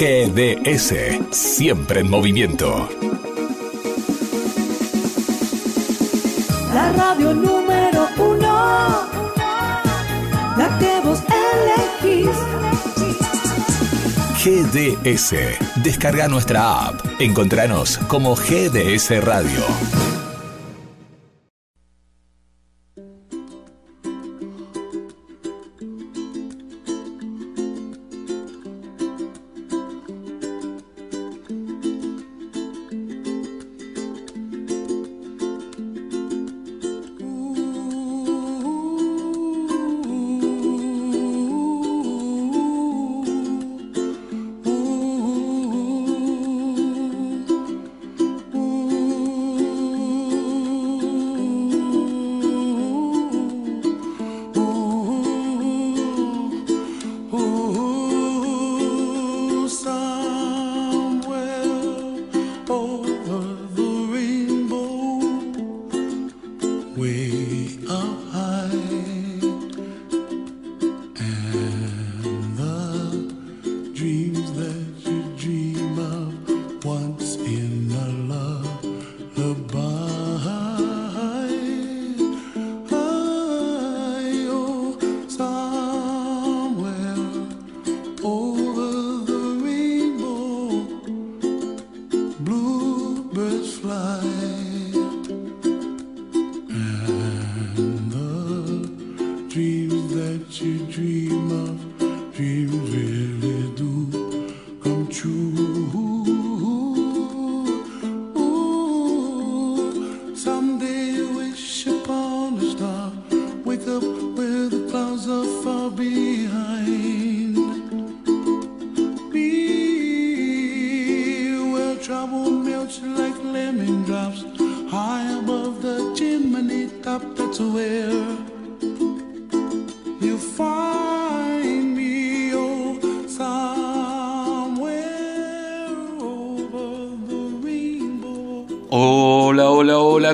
GDS, siempre en movimiento. La radio número uno, la que vos elegís. GDS, descarga nuestra app. Encontranos como GDS Radio.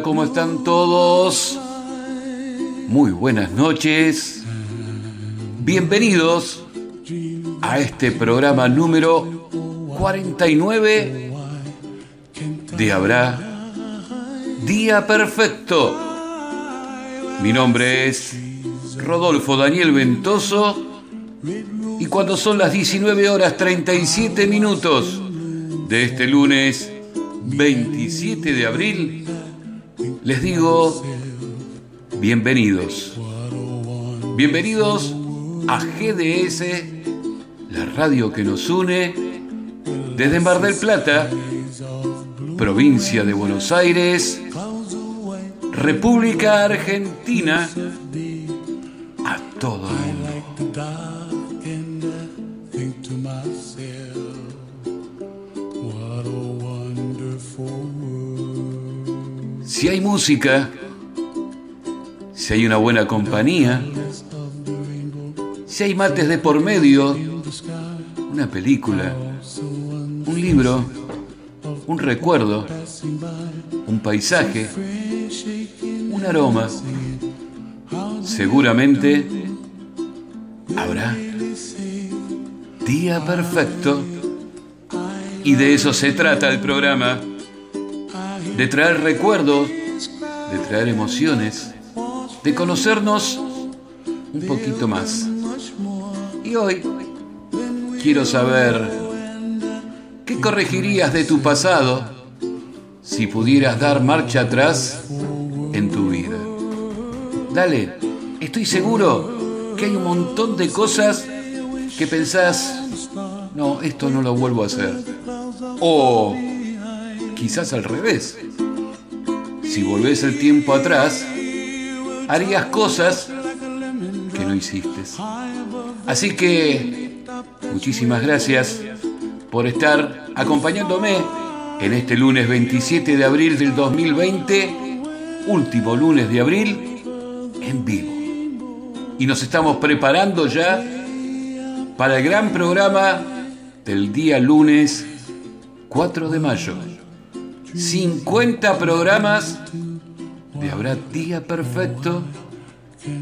¿Cómo están todos? Muy buenas noches. Bienvenidos a este programa número 49 de Habrá Día Perfecto. Mi nombre es Rodolfo Daniel Ventoso y cuando son las 19 horas 37 minutos de este lunes 27 de abril, les digo bienvenidos. Bienvenidos a GDS, la radio que nos une desde Mar del Plata, provincia de Buenos Aires, República Argentina, a todo Si hay música, si hay una buena compañía, si hay mates de por medio, una película, un libro, un recuerdo, un paisaje, un aroma, seguramente habrá día perfecto. Y de eso se trata el programa de traer recuerdos, de traer emociones, de conocernos un poquito más. Y hoy quiero saber, ¿qué corregirías de tu pasado si pudieras dar marcha atrás en tu vida? Dale, estoy seguro que hay un montón de cosas que pensás, no, esto no lo vuelvo a hacer. O quizás al revés si volvés el tiempo atrás, harías cosas que no hiciste. Así que muchísimas gracias por estar acompañándome en este lunes 27 de abril del 2020, último lunes de abril, en vivo. Y nos estamos preparando ya para el gran programa del día lunes 4 de mayo. 50 programas de Habrá Día Perfecto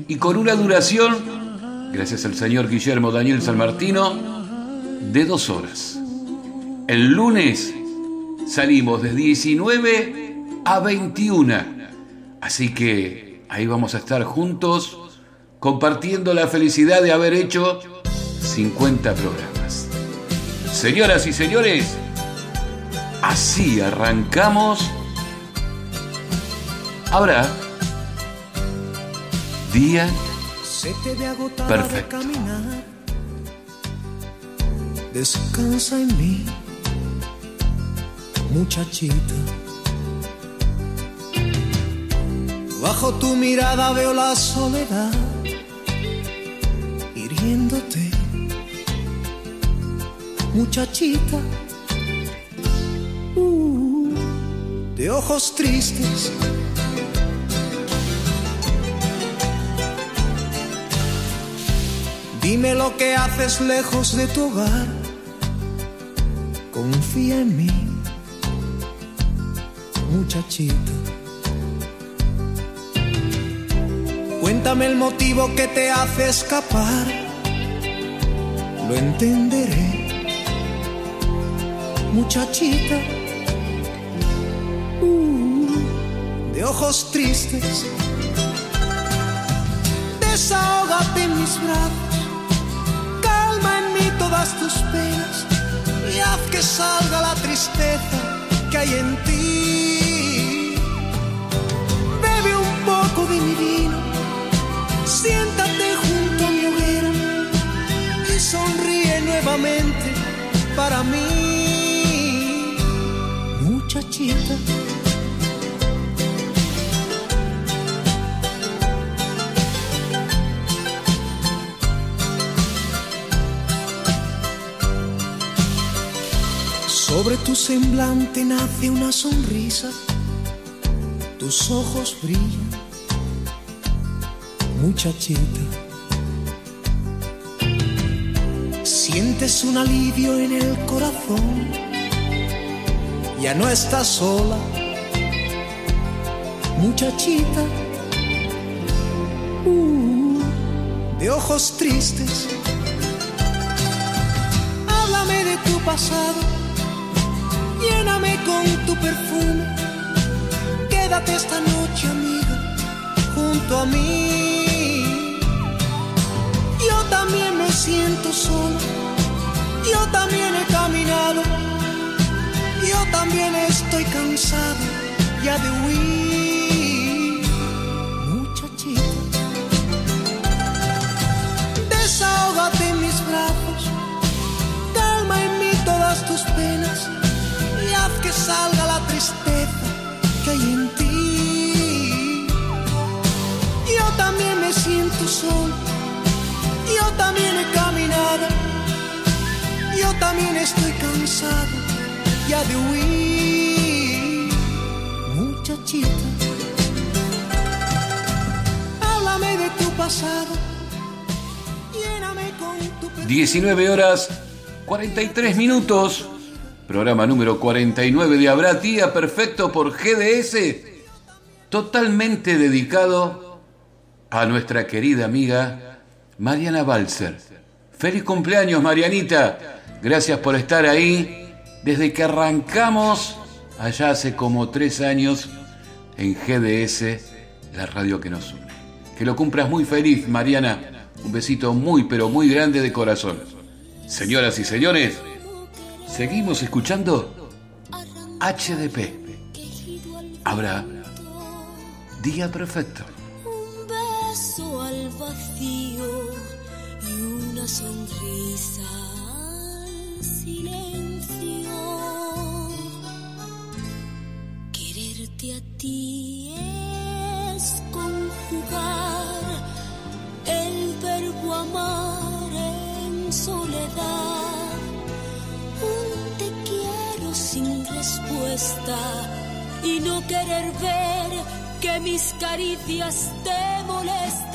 y con una duración, gracias al señor Guillermo Daniel San Martino, de dos horas. El lunes salimos de 19 a 21. Así que ahí vamos a estar juntos compartiendo la felicidad de haber hecho 50 programas. Señoras y señores, así arrancamos. Ahora, día perfecto. Descansa en mí, muchachita. Bajo tu mirada veo la soledad hiriéndote, muchachita. Uh, de ojos tristes. Dime lo que haces lejos de tu hogar. Confía en mí, muchachita. Cuéntame el motivo que te hace escapar. Lo entenderé, muchachita. Ojos tristes. Desahógate en mis brazos. Calma en mí todas tus penas. Y haz que salga la tristeza que hay en ti. Bebe un poco de mi vino Siéntate junto a mi hoguera y sonríe nuevamente para mí, muchachita. Sobre tu semblante nace una sonrisa, tus ojos brillan muchachita. Sientes un alivio en el corazón, ya no estás sola, muchachita. Uh, de ojos tristes, háblame de tu pasado, con tu perfume, quédate esta noche amiga junto a mí. También me siento solo, yo también he caminado, yo también estoy cansado ya de huir. Muchachita, desahógate mis brazos, calma en mí todas tus penas salga la tristeza que hay en ti. Yo también me siento solo yo también he caminado, yo también estoy cansado ya de huir, muchachita. Háblame de tu pasado, lléname con tu 19 horas 43 minutos. Programa número 49 de Habrá Día Perfecto por GDS. Totalmente dedicado a nuestra querida amiga Mariana Balser. Feliz cumpleaños, Marianita. Gracias por estar ahí desde que arrancamos allá hace como tres años en GDS, la radio que nos une. Que lo cumplas muy feliz, Mariana. Un besito muy, pero muy grande de corazón. Señoras y señores, seguimos escuchando HDP. Habrá Día Perfecto. Un beso al vacío sonrisa silencio. Quererte a ti y no querer ver que mis caricias te molestan.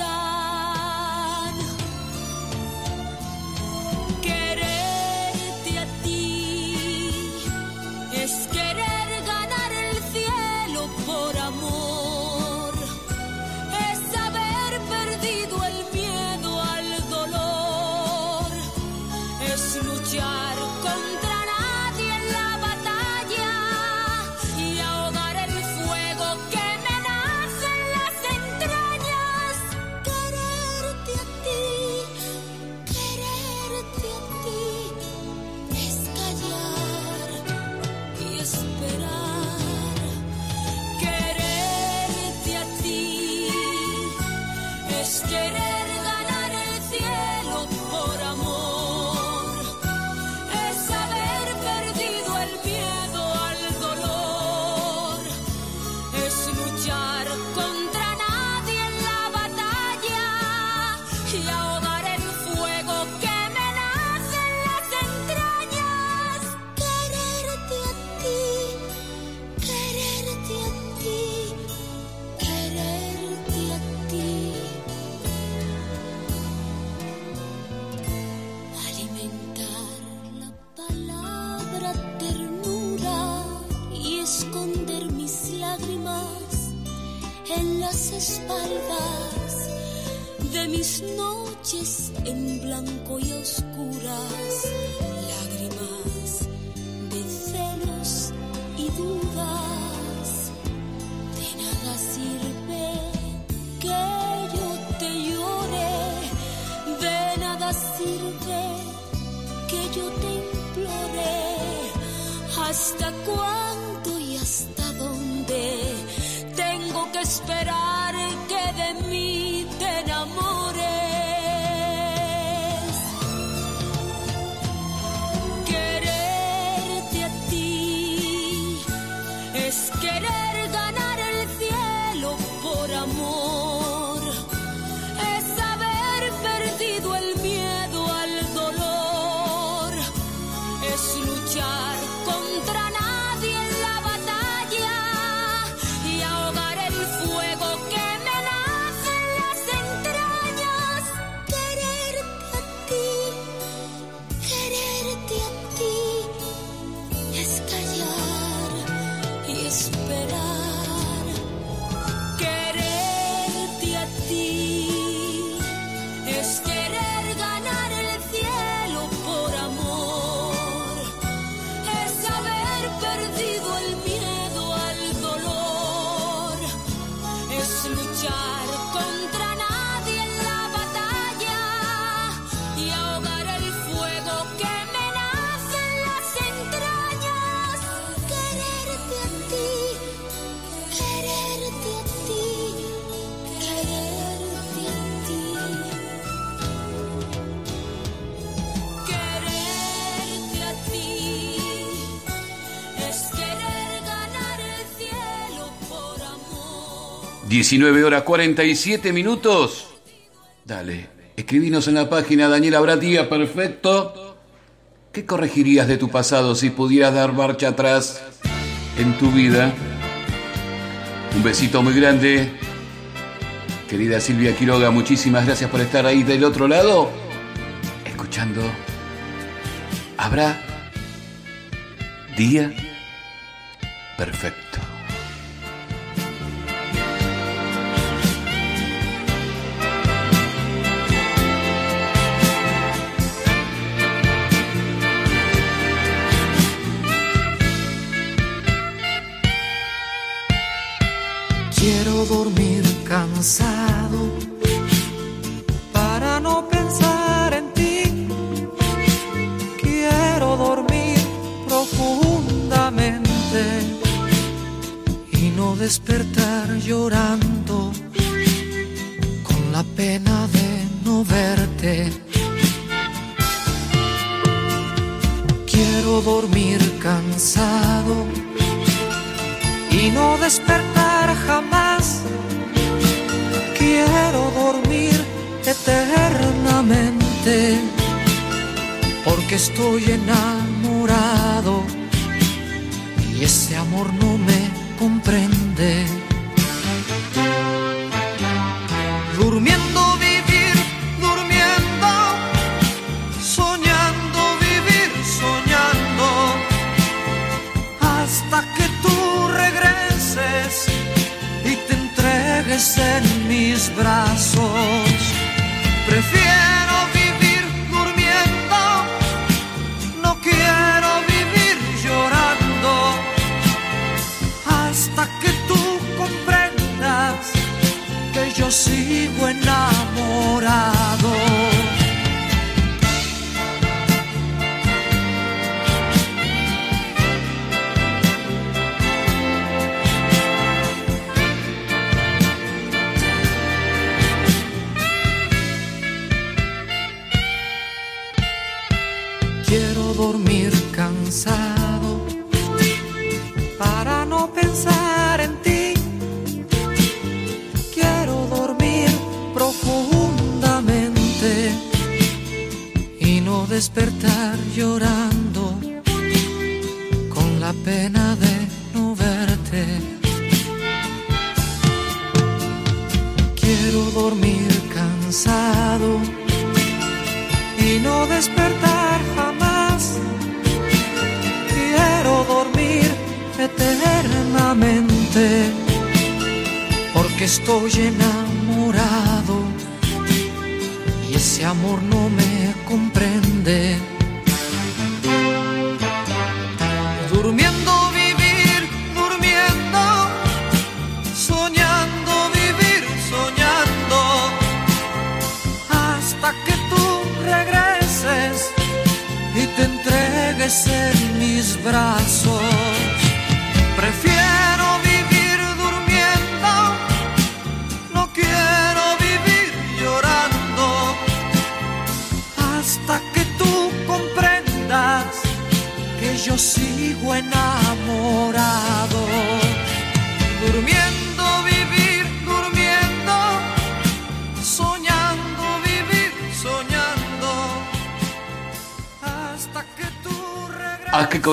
19 horas 47 minutos. Dale, escribinos en la página Daniel Abratía, perfecto. ¿Qué corregirías de tu pasado si pudieras dar marcha atrás en tu vida? Un besito muy grande. Querida Silvia Quiroga, muchísimas gracias por estar ahí del otro lado, escuchando. ¿Habrá día perfecto? Cansado para no pensar en ti. Quiero dormir profundamente y no despertar llorando con la pena de no verte. Quiero dormir cansado y no despertar porque estoy enamorado y ese amor no me comprende.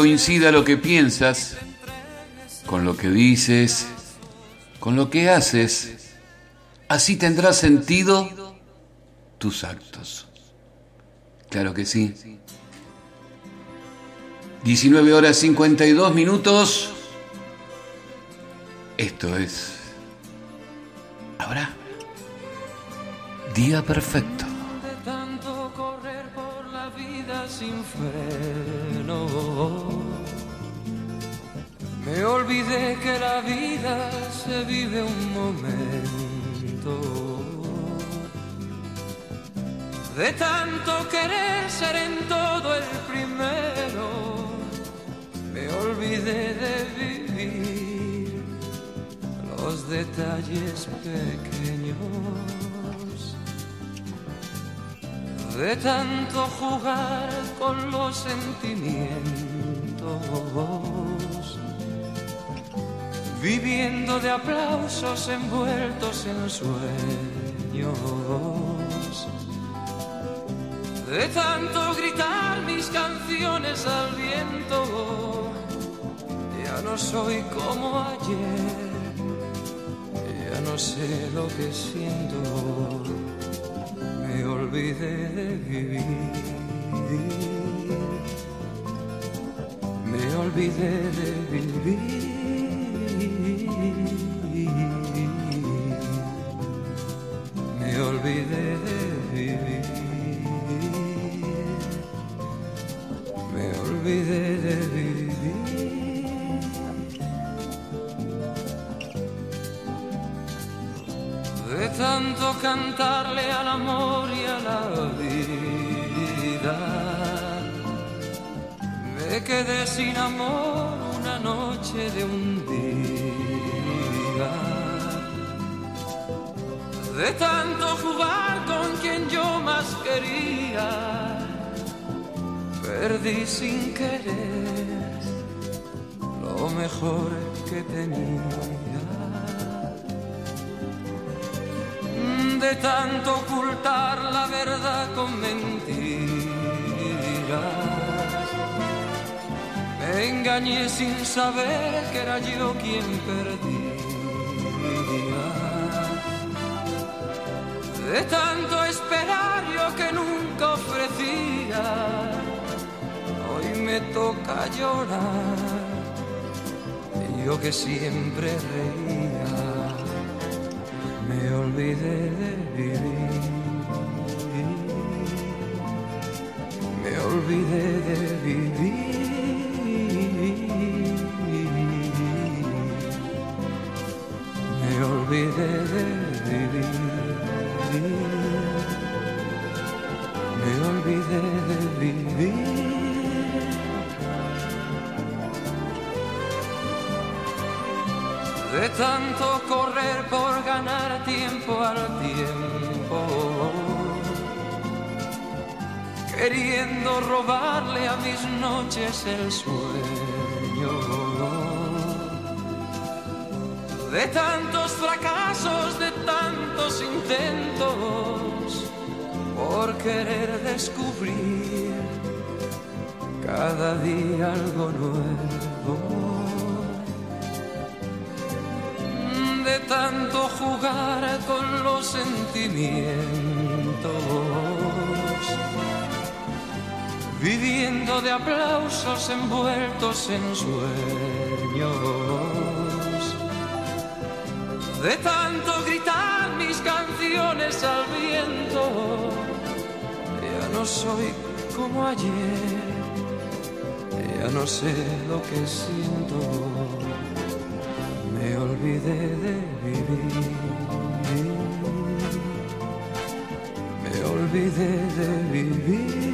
Coincida lo que piensas con lo que dices, con lo que haces. Así tendrá sentido tus actos. Claro que sí. 19 horas 52 minutos. Esto es... Ahora. Día perfecto. tanto correr por la vida sin. La vida se vive un momento. De tanto querer ser en todo el primero, me olvidé de vivir los detalles pequeños de tanto jugar con los sentimientos, viviendo de aplausos envueltos en sueños, de tanto gritar mis canciones al viento, ya no soy como ayer, ya no sé lo que siento me olvidé de vivir. Me olvidé de vivir. Una noche de un día. De tanto jugar con quien yo más quería, perdí sin querer lo mejor que tenía. de tanto ocultar la verdad sin saber que era yo quien perdía. De tanto esperar yo que nunca ofrecía, hoy me toca llorar. Yo que siempre reía me olvidé de vivir. Me olvidé de vivir. Tanto correr por ganar tiempo al tiempo, queriendo robarle a mis noches el sueño, de tantos fracasos, de tantos intentos por querer descubrir cada día algo nuevo. Tanto jugar con los sentimientos, viviendo de aplausos envueltos en sueños. De tanto gritar mis canciones al viento, ya no soy como ayer, ya no sé lo que siento, olvidé de vivir, me olvidé de vivir,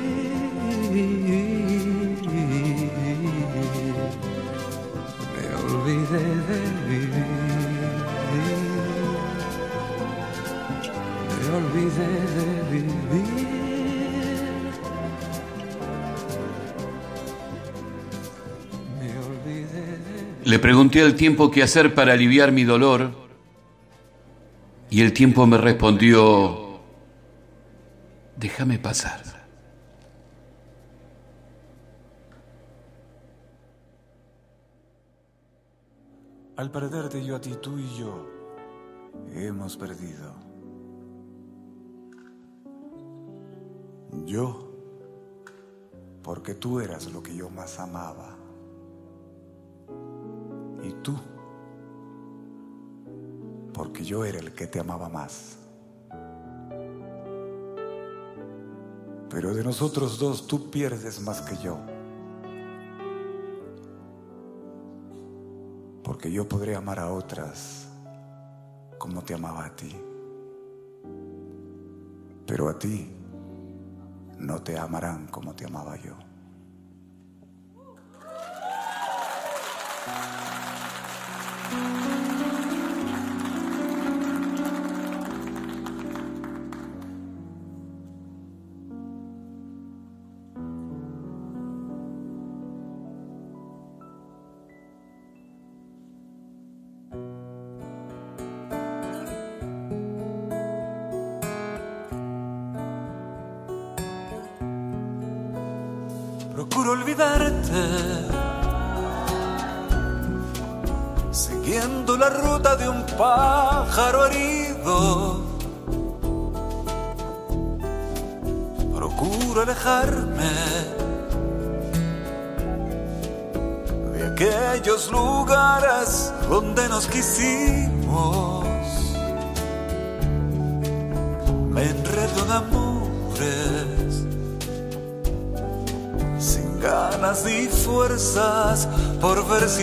Le pregunté al tiempo qué hacer para aliviar mi dolor y el tiempo me respondió, déjame pasar. Al perderte yo a ti, tú y yo hemos perdido. Yo, porque tú eras lo que yo más amaba. Y tú, porque yo era el que te amaba más. Pero de nosotros dos tú pierdes más que yo. Porque yo podré amar a otras como te amaba a ti. Pero a ti no te amarán como te amaba yo.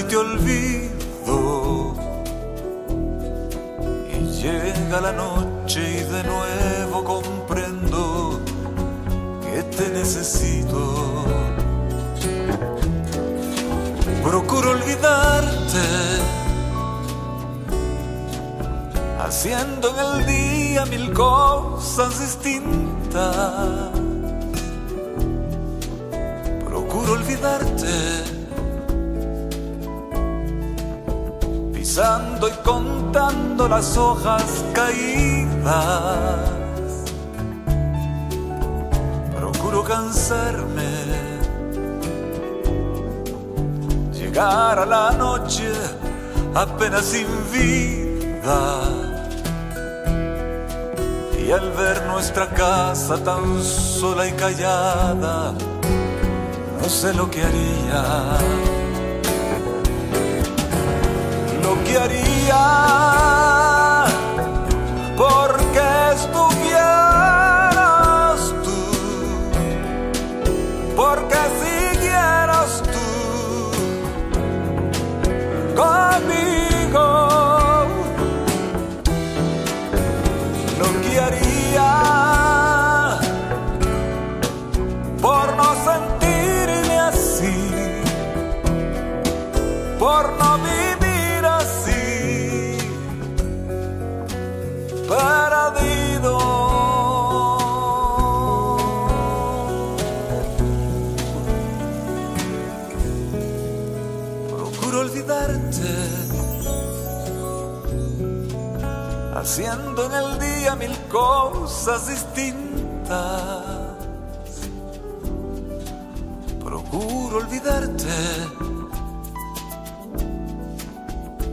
Por hojas caídas. Procuro cansarme, llegar a la noche apenas sin vida. Y al ver nuestra casa tan sola y callada, no sé lo que haría que haría en el día mil cosas distintas. Procuro olvidarte,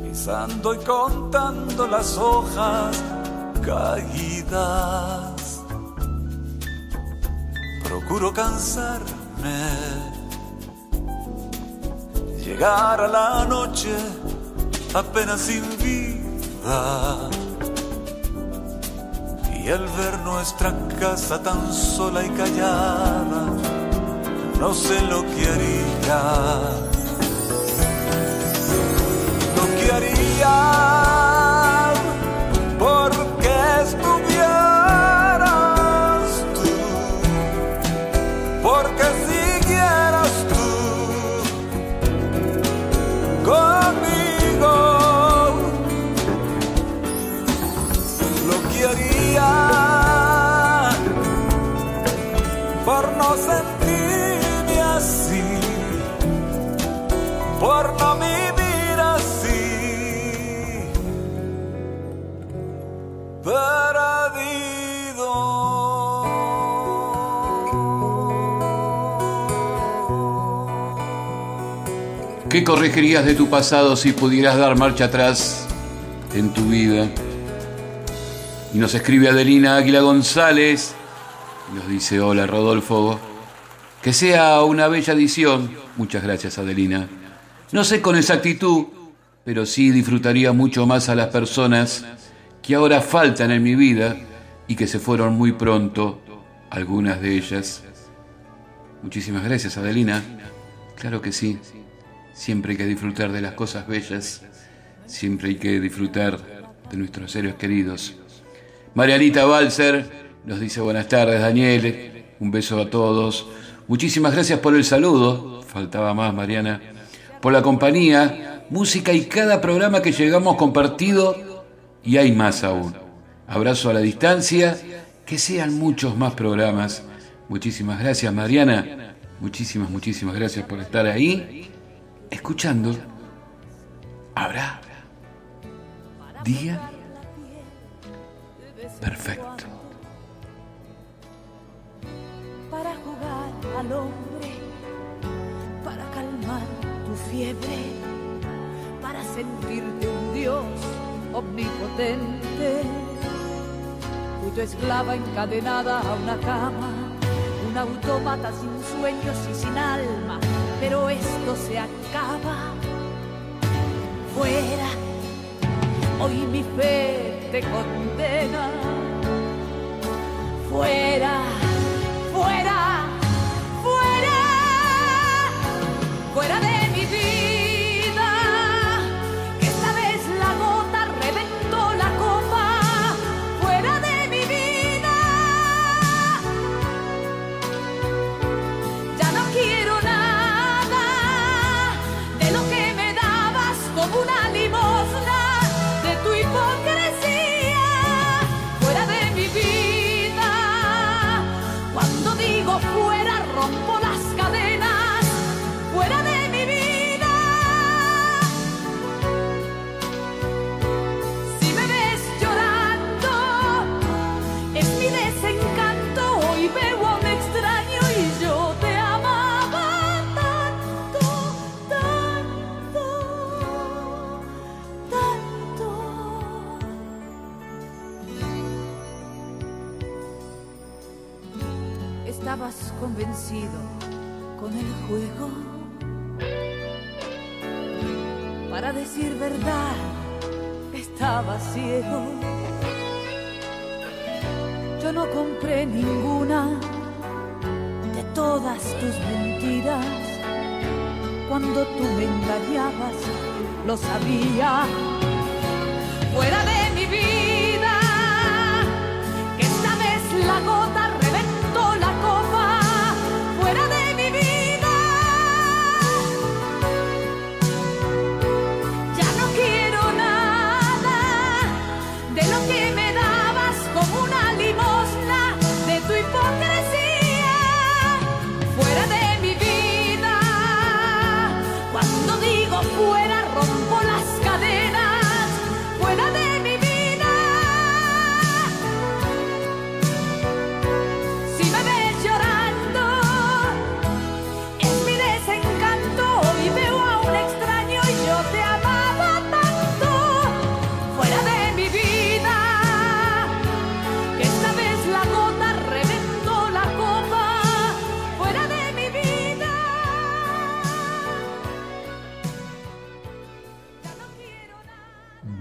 pisando y contando las hojas caídas. Procuro cansarme, llegar a la noche apenas sin vida. Y al ver nuestra casa tan sola y callada, no sé lo que haría. Lo que haría porque estuvieras ¿Qué corregirías de tu pasado si pudieras dar marcha atrás en tu vida? Y nos escribe Adelina Águila González, y nos dice, hola Rodolfo, que sea una bella edición. Muchas gracias Adelina. No sé con exactitud, pero sí disfrutaría mucho más a las personas que ahora faltan en mi vida y que se fueron muy pronto, algunas de ellas. Muchísimas gracias Adelina. Claro que sí. Siempre hay que disfrutar de las cosas bellas. Siempre hay que disfrutar de nuestros seres queridos. Marianita Balser nos dice buenas tardes, Daniel. Un beso a todos. Muchísimas gracias por el saludo. Faltaba más, Mariana. Por la compañía, música y cada programa que llegamos compartido. Y hay más aún. Abrazo a la distancia. Que sean muchos más programas. Muchísimas gracias, Mariana. Muchísimas, muchísimas gracias por estar ahí. Escuchando. Habrá día perfecto. para jugar al hombre, para calmar tu fiebre, para sentirte un dios omnipotente. Fui tu esclava encadenada a una cama, un autómata sin sueños y sin alma, pero esto se acaba. Fuera, hoy mi fe te condena. Fuera fuera, fuera, fuera de Con el juego. Para decir verdad, estaba ciego. Yo no compré ninguna de todas tus mentiras. Cuando tú me engañabas, lo sabía. Fuera de mi vida, que vez la gota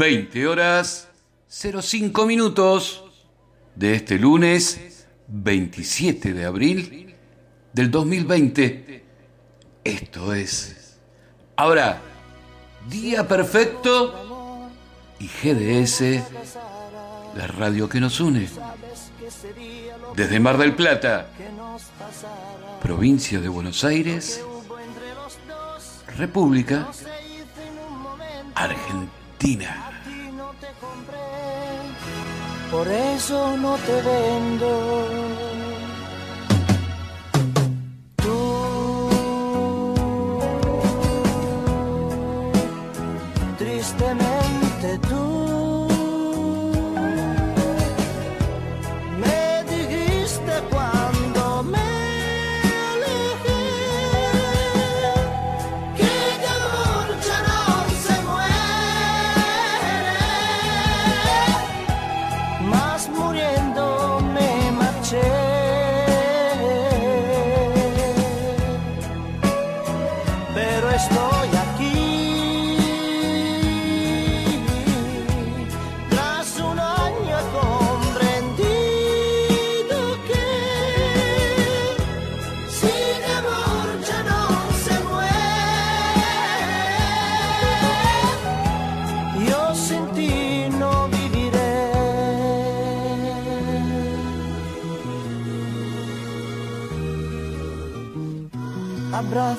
20 horas 05 minutos de este lunes 27 de abril del 2020. Esto es. Ahora, Día Perfecto y GDS, la radio que nos une. Desde Mar del Plata, provincia de Buenos Aires, República Argentina. Por eso no te vendo. Tú, tristemente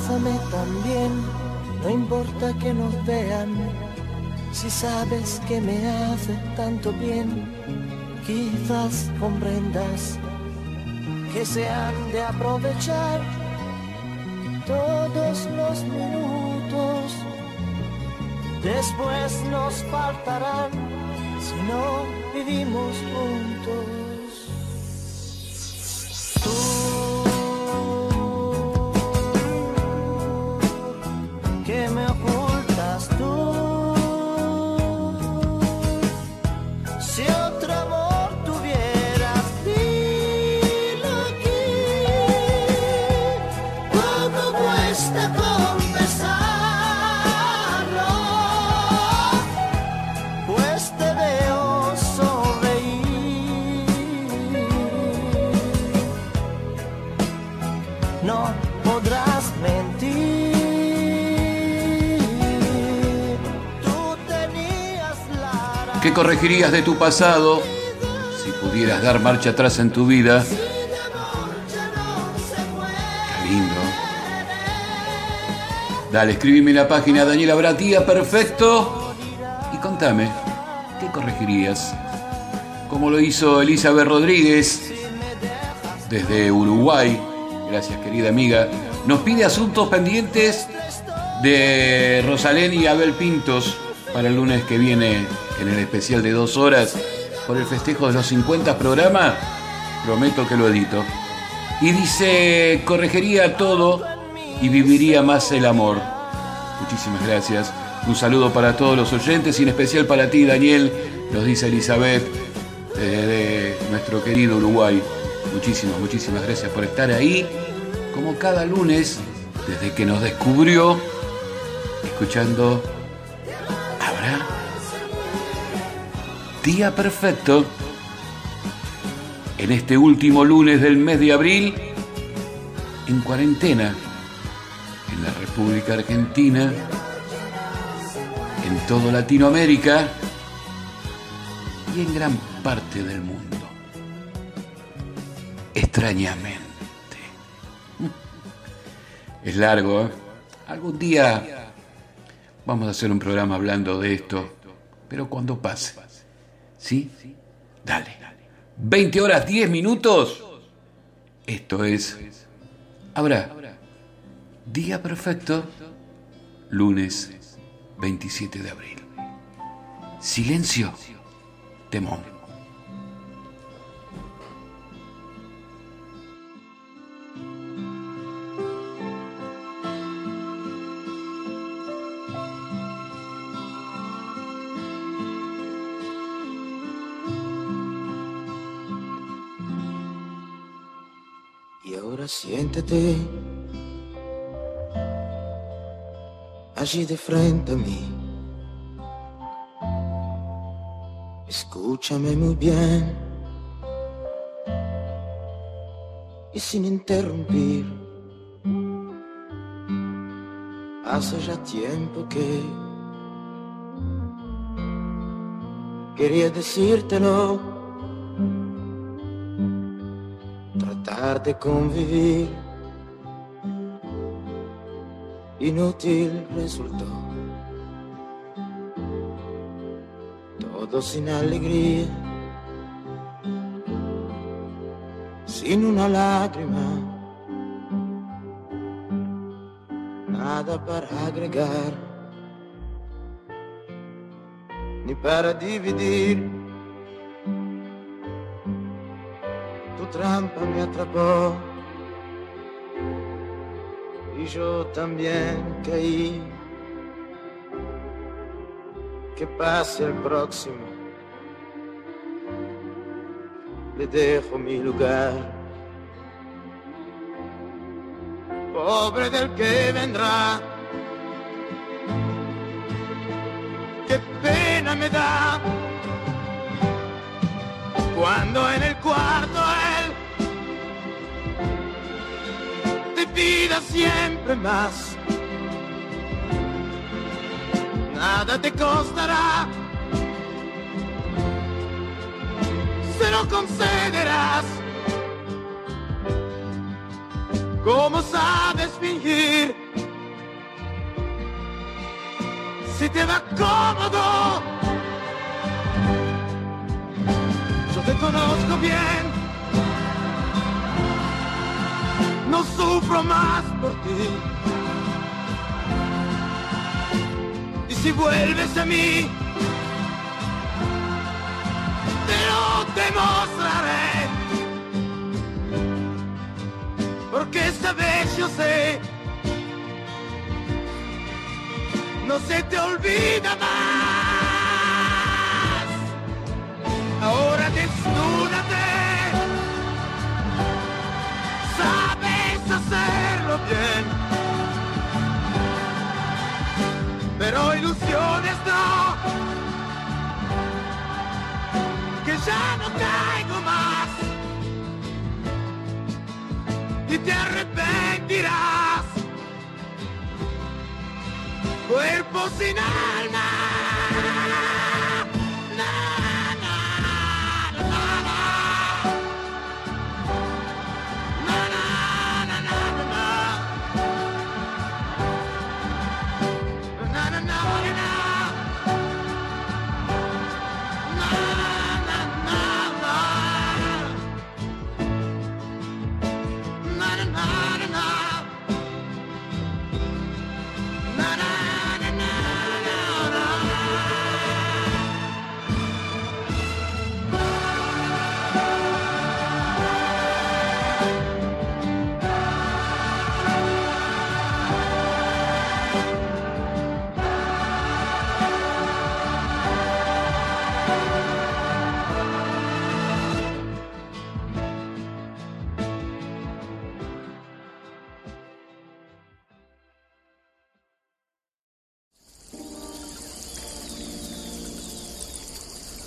Abrázame también, no importa que nos vean. Si sabes que me hace tanto bien, quizás comprendas que se han de aprovechar todos los minutos. Después nos faltarán si no vivimos juntos. No podrás mentir. Tú tenías la ¿Qué corregirías de tu pasado si pudieras dar marcha atrás en tu vida? Lindo. Dale, escríbeme en la página Daniela Bratía, perfecto. Y contame, ¿qué corregirías? Como lo hizo Elizabeth Rodríguez desde Uruguay. Gracias, querida amiga. Nos pide asuntos pendientes de Rosalén y Abel Pintos para el lunes que viene en el especial de dos horas por el festejo de los 50 programas. Prometo que lo edito. Y dice, corregiría todo y viviría más el amor. Muchísimas gracias. Un saludo para todos los oyentes y en especial para ti, Daniel, nos dice Elizabeth, desde nuestro querido Uruguay. Muchísimas, muchísimas gracias por estar ahí, como cada lunes, desde que nos descubrió, escuchando Habrá Día Perfecto. En este último lunes del mes de abril, en cuarentena, en la República Argentina, en todo Latinoamérica y en gran parte del mundo. Extrañamente. Es largo, ¿eh? Algún día vamos a hacer un programa hablando de esto, pero cuando pase. ¿Sí? Dale. 20 horas 10 minutos. Esto es. Habrá. Día perfecto. Lunes 27 de abril. Silencio. Temón. Ahora siéntate allí de frente a mí. Escúchame muy bien y sin interrumpir. Hace ya tiempo que quería decírtelo, tratar de convivir, inútil resultó. Todo sin alegría, sin una lágrima, nada para agregar ni para dividir. Trampa me atrapó y yo también caí. Que pase el próximo, le dejo mi lugar. Pobre del que vendrá. qué pena me da cuando en el cuarto te pida siempre más. Nada te costará, se lo concederás. ¿Cómo sabes fingir? si te va cómodo. Yo te conozco bien, no sufro más por ti. Y si vuelves a mí, te lo demostraré. Porque esta vez yo sé no se te olvida más. Ahora desnúdate, hacerlo bien, pero ilusiones no, que ya no caigo más. Y te arrepentirás. Cuerpo sin alma.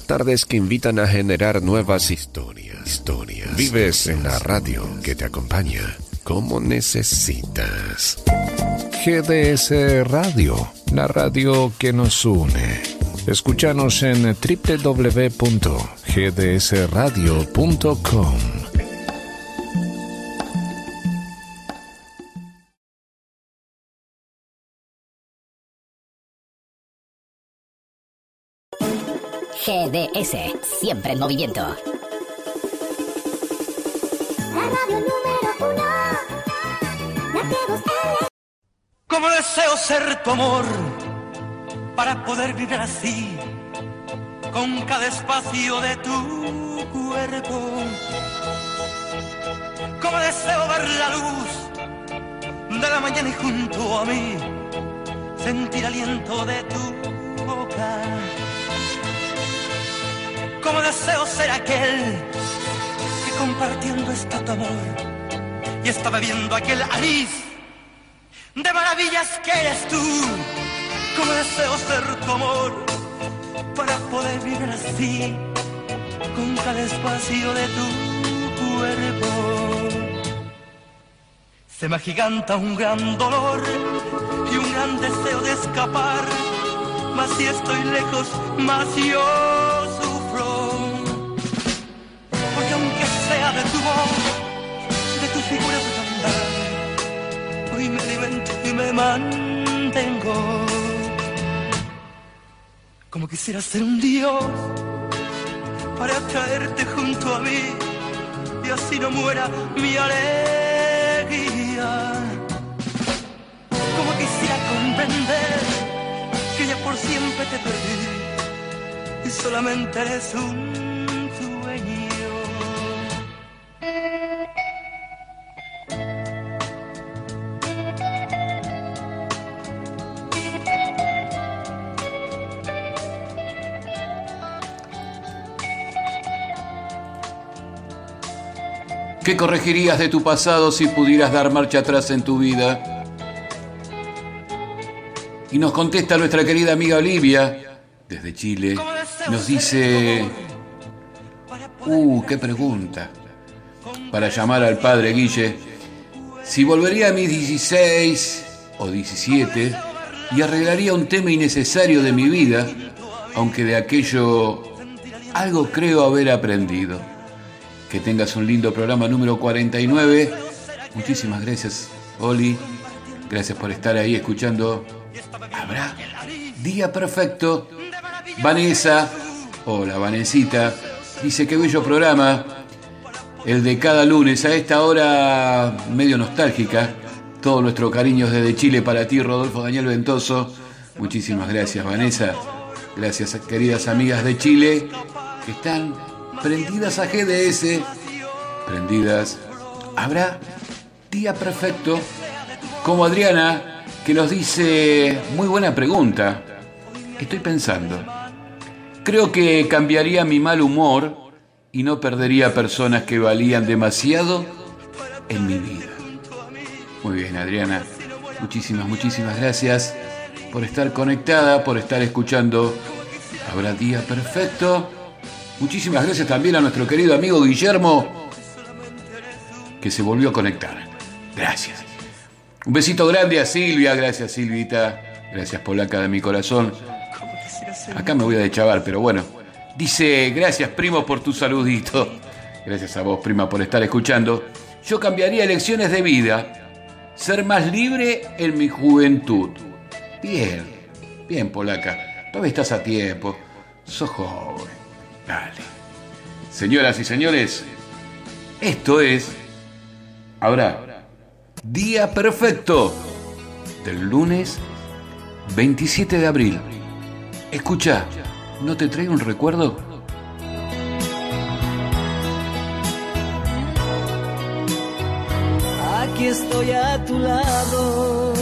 Tardes que invitan a generar nuevas historias. Vives en la radio que te acompaña como necesitas. GDS Radio, la radio que nos une. Escúchanos en www.gdsradio.com. GDS, siempre en movimiento. La radio número uno, la que vos elegís. Como deseo ser tu amor para poder vivir así con cada espacio de tu cuerpo. Como deseo ver la luz de la mañana y junto a mí sentir aliento de tu boca. Como deseo ser aquel que compartiendo está tu amor y está bebiendo aquel anís de maravillas que eres tú. Como deseo ser tu amor para poder vivir así con cada espacio de tu cuerpo. Se me agiganta un gran dolor y un gran deseo de escapar, mas si estoy lejos, más yo sea de tu voz, de tu figura andar, hoy me alimento y me mantengo. Como quisiera ser un dios para traerte junto a mí y así no muera mi alegría. Como quisiera comprender que ya por siempre te perdí y solamente eres un ¿Qué corregirías de tu pasado si pudieras dar marcha atrás en tu vida? Y nos contesta nuestra querida amiga Olivia, desde Chile. Nos dice, uh, qué pregunta. Para llamar al padre Guille, si volvería a mis 16 o 17 y arreglaría un tema innecesario de mi vida, aunque de aquello algo creo haber aprendido. Que tengas un lindo programa número 49. Muchísimas gracias, Oli. Gracias por estar ahí escuchando. Habrá día perfecto. Vanessa, hola Vanesita, dice que bello programa. El de cada lunes a esta hora medio nostálgica. Todo nuestro cariño desde Chile para ti, Rodolfo Daniel Ventoso. Muchísimas gracias, Vanessa. Gracias, queridas amigas de Chile que están prendidas a GDS, prendidas. Habrá día perfecto, como Adriana, que nos dice, muy buena pregunta. Estoy pensando, creo que cambiaría mi mal humor y no perdería personas que valían demasiado en mi vida. Muy bien, Adriana. Muchísimas, muchísimas gracias por estar conectada, por estar escuchando. Habrá día perfecto. Muchísimas gracias también a nuestro querido amigo Guillermo, que se volvió a conectar. Gracias. Un besito grande a Silvia, gracias Silvita, gracias polaca de mi corazón. Acá me voy a dechavar, pero bueno. Dice, gracias primo por tu saludito. Gracias a vos, prima, por estar escuchando. Yo cambiaría elecciones de vida. Ser más libre en mi juventud. Bien, bien, polaca. Todavía estás a tiempo. Sos joven. Dale. Señoras y señores, esto es. Ahora, día perfecto del lunes 27 de abril. Escucha, ¿no te trae un recuerdo? Aquí estoy a tu lado,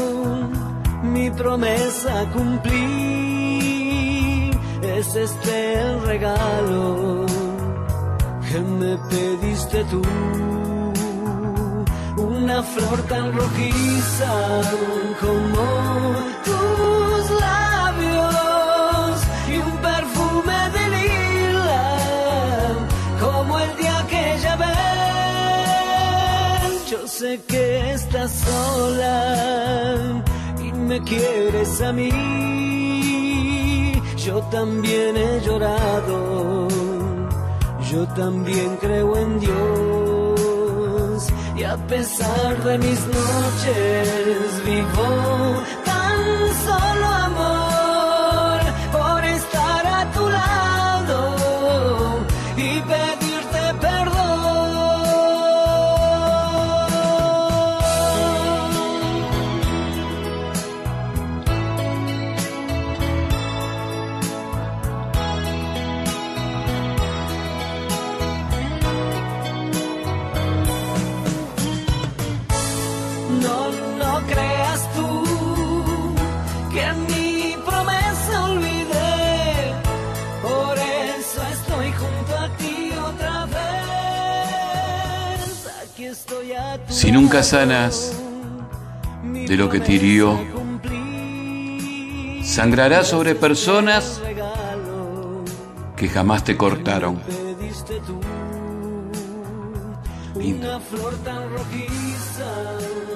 mi promesa cumplí. Es este el regalo que me pediste tú. Una flor tan rojiza como tus labios y un perfume de lila como el día que ya ven. Yo sé que estás sola y me quieres a mí. Yo también he llorado, yo también creo en Dios. Y a pesar de mis noches vivo tan solo amor Si nunca sanas de lo que te hirió, sangrará sobre personas que jamás te cortaron.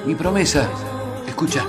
Mi promesa, escucha.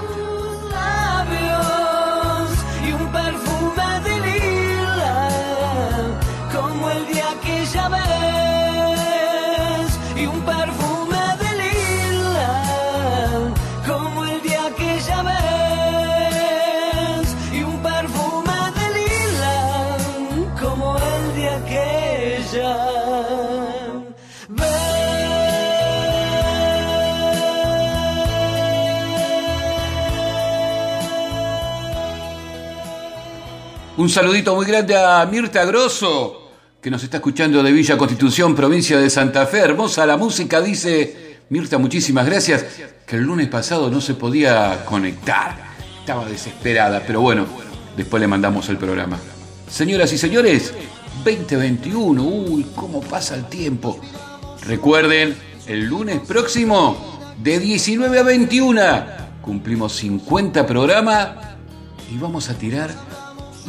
Un saludito muy grande a Mirta Grosso, que nos está escuchando de Villa Constitución, provincia de Santa Fe. Hermosa la música, dice Mirta, muchísimas gracias. Que el lunes pasado no se podía conectar. Estaba desesperada, pero bueno, después le mandamos el programa. Señoras y señores, 2021, uy, cómo pasa el tiempo. Recuerden, el lunes próximo, de 19 a 21, cumplimos 50 programas y vamos a tirar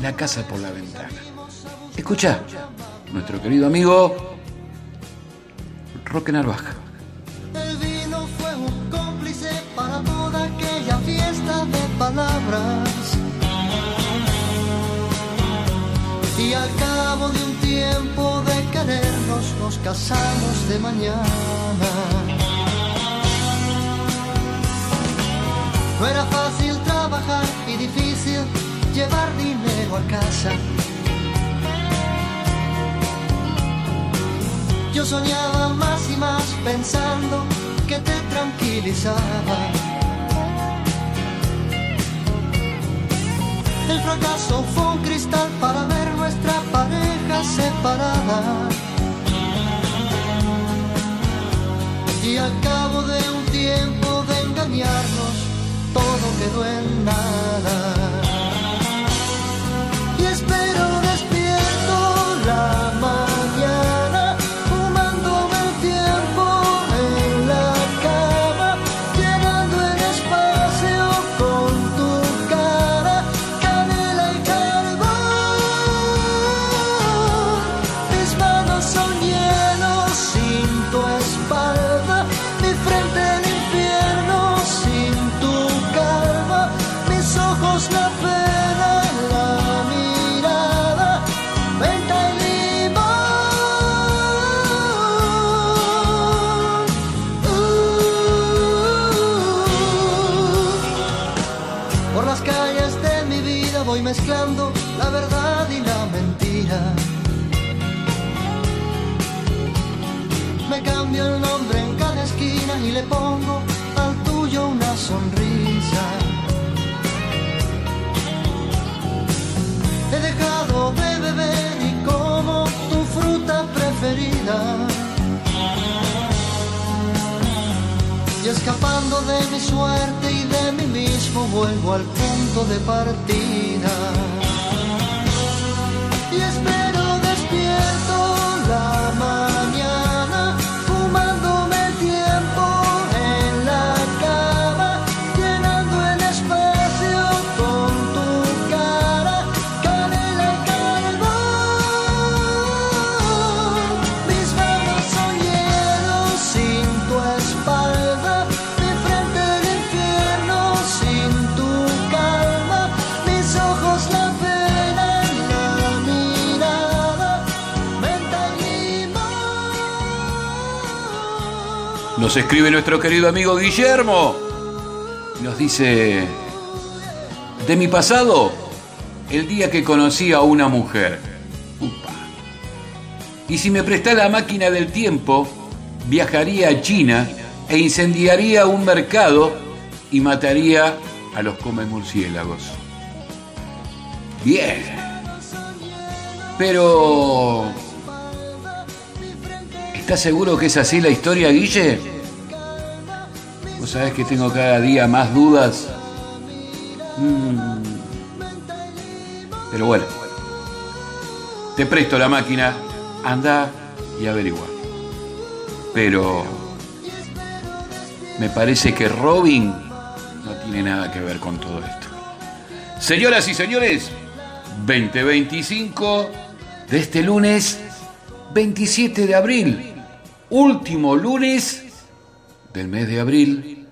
la casa por la ventana. Escucha, nuestro querido amigo Roque Narvaja. El vino fue un cómplice para toda aquella fiesta de palabras. Y al cabo de un tiempo de querernos nos casamos de mañana. No era fácil trabajar y difícil llevar dinero a casa. Yo soñaba más y más pensando que te tranquilizaba. El fracaso fue un cristal para ver nuestra pareja separada. Y al cabo de un tiempo de engañarnos, todo quedó en nada. Me cambio el nombre en cada esquina y le pongo al tuyo una sonrisa. He dejado de beber y como tu fruta preferida. Y escapando de mi suerte y de mí mismo vuelvo al punto de partida. Nos escribe nuestro querido amigo Guillermo. Nos dice, de mi pasado, el día que conocí a una mujer. Upa. Y si me presta la máquina del tiempo, viajaría a China e incendiaría un mercado y mataría a los come murciélagos. Bien. Pero... ¿Estás seguro que es así la historia, Guille? Vos sabés que tengo cada día más dudas. Mm. Pero bueno. Te presto la máquina, anda y averigua. Pero me parece que Robin no tiene nada que ver con todo esto. Señoras y señores, 2025 de este lunes 27 de abril, último lunes del mes de abril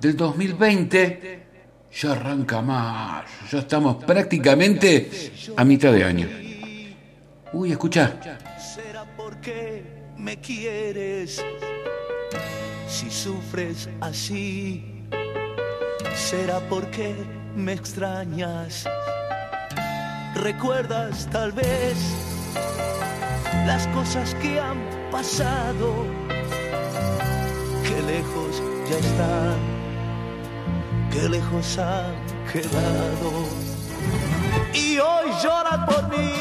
del 2020. Ya arranca más, ya estamos prácticamente a mitad de año. Uy, escucha. Será porque me quieres si sufres así. Será porque me extrañas. Recuerdas tal vez las cosas que han pasado. Lejos ya están, qué lejos han quedado. Y hoy lloras por mí,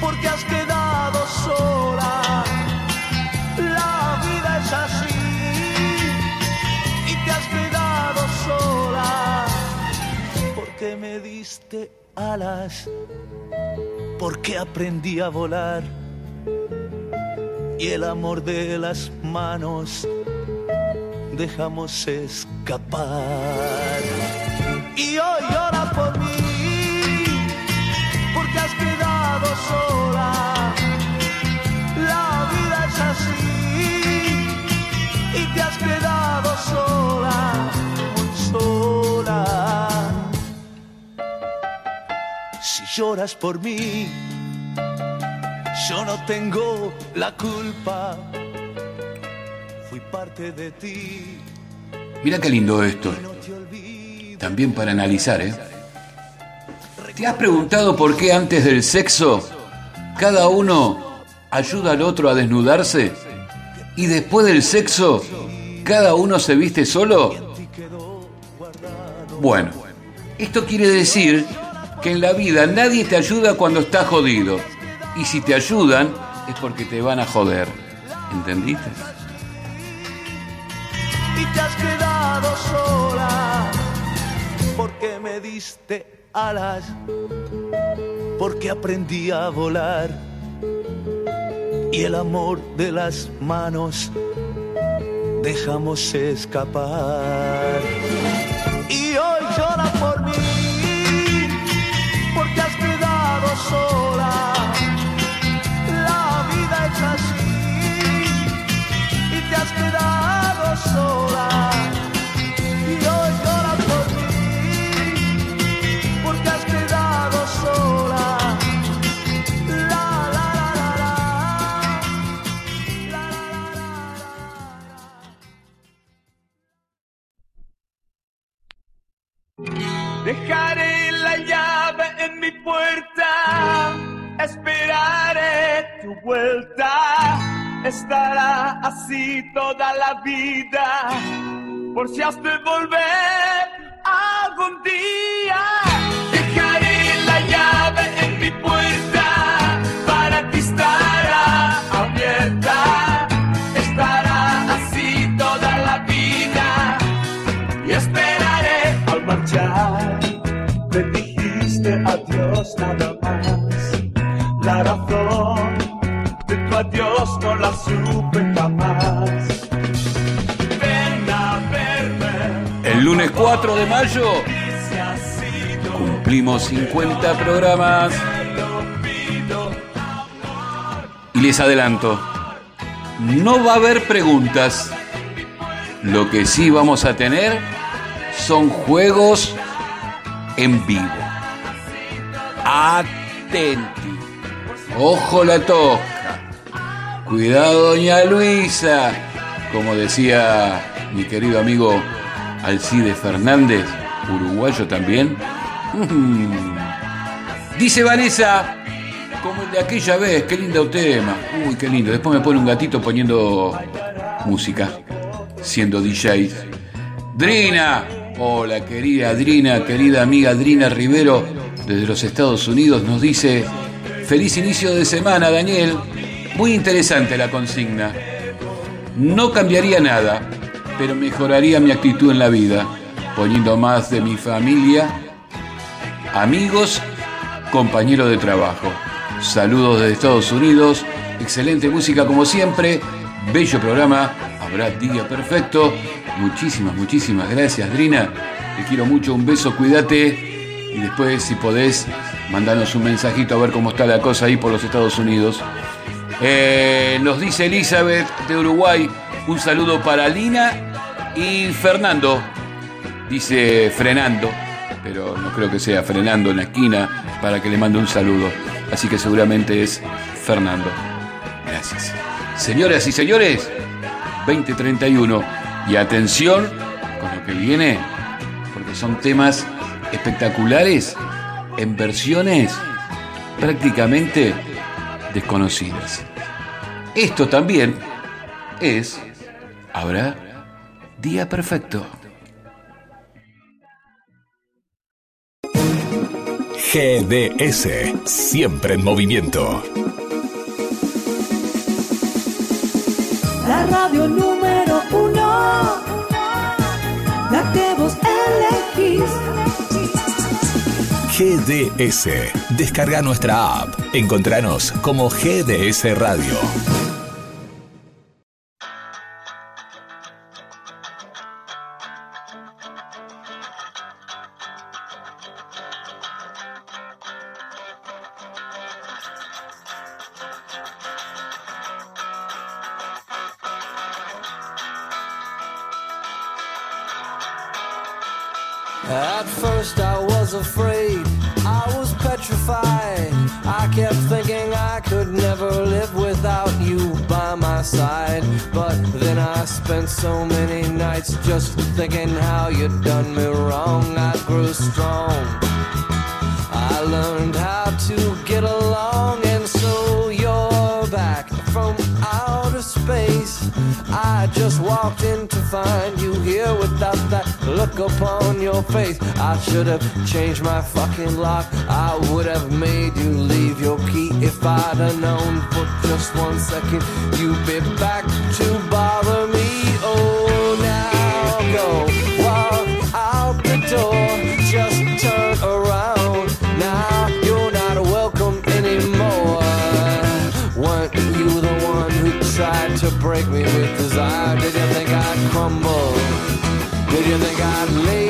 porque has quedado sola. La vida es así, y te has quedado sola. Porque me diste alas, porque aprendí a volar. Y el amor de las manos dejamos escapar. Y hoy llora por mí, porque has quedado sola. La vida es así, y te has quedado sola, sola. Si lloras por mí, yo no tengo la culpa. Fui parte de ti. Mira qué lindo esto. También para analizar, ¿eh? ¿Te has preguntado por qué antes del sexo cada uno ayuda al otro a desnudarse? ¿Y después del sexo cada uno se viste solo? Bueno, esto quiere decir que en la vida nadie te ayuda cuando estás jodido. Y si te ayudan es porque te van a joder. ¿Entendiste? y te has quedado sola porque me diste alas porque aprendí a volar y el amor de las manos dejamos escapar y hoy llora por vuelta. Estará así toda la vida, por si has de volver algún día. Dejaré la llave en mi puerta, para ti estará abierta. Estará así toda la vida y esperaré al marchar. Me dijiste adiós nada más. La razón adiós no la supe jamás. Ven a verme. El lunes 4 de mayo cumplimos 50 programas. Y les adelanto, no va a haber preguntas. Lo que sí vamos a tener son juegos en vivo. Atenti. Ojo la tosca. Cuidado, doña Luisa. Como decía mi querido amigo Alcide Fernández, uruguayo también. Mm. Dice Vanessa, como el de aquella vez, qué lindo tema. Uy, qué lindo. Después me pone un gatito poniendo música, siendo DJ. Drina, hola querida Drina, querida amiga Drina Rivero, desde los Estados Unidos, nos dice, feliz inicio de semana, Daniel. Muy interesante la consigna. No cambiaría nada, pero mejoraría mi actitud en la vida, poniendo más de mi familia, amigos, compañeros de trabajo. Saludos desde Estados Unidos, excelente música como siempre, bello programa, habrá día perfecto. Muchísimas, muchísimas gracias, Drina. Te quiero mucho, un beso, cuídate. Y después, si podés, mandanos un mensajito a ver cómo está la cosa ahí por los Estados Unidos. Eh, nos dice Elizabeth de Uruguay, un saludo para Lina y Fernando. Dice frenando, pero no creo que sea frenando en la esquina para que le mande un saludo. Así que seguramente es Fernando. Gracias. Señoras y señores, 2031. Y atención con lo que viene, porque son temas espectaculares en versiones prácticamente desconocidas. Esto también es Habrá Día Perfecto. GDS, siempre en movimiento. La radio número uno, la que vos elegís. GDS, descarga nuestra app. Encontranos como GDS Radio. I should have changed my fucking lock. I would have made you leave your key if I'd have known for just one second you'd be back to bother me. Oh, now go walk out the door. Just turn around. Now you're not welcome anymore. Weren't you the one who tried to break me with desire? Did you think I'd crumble? Did you think I'd lay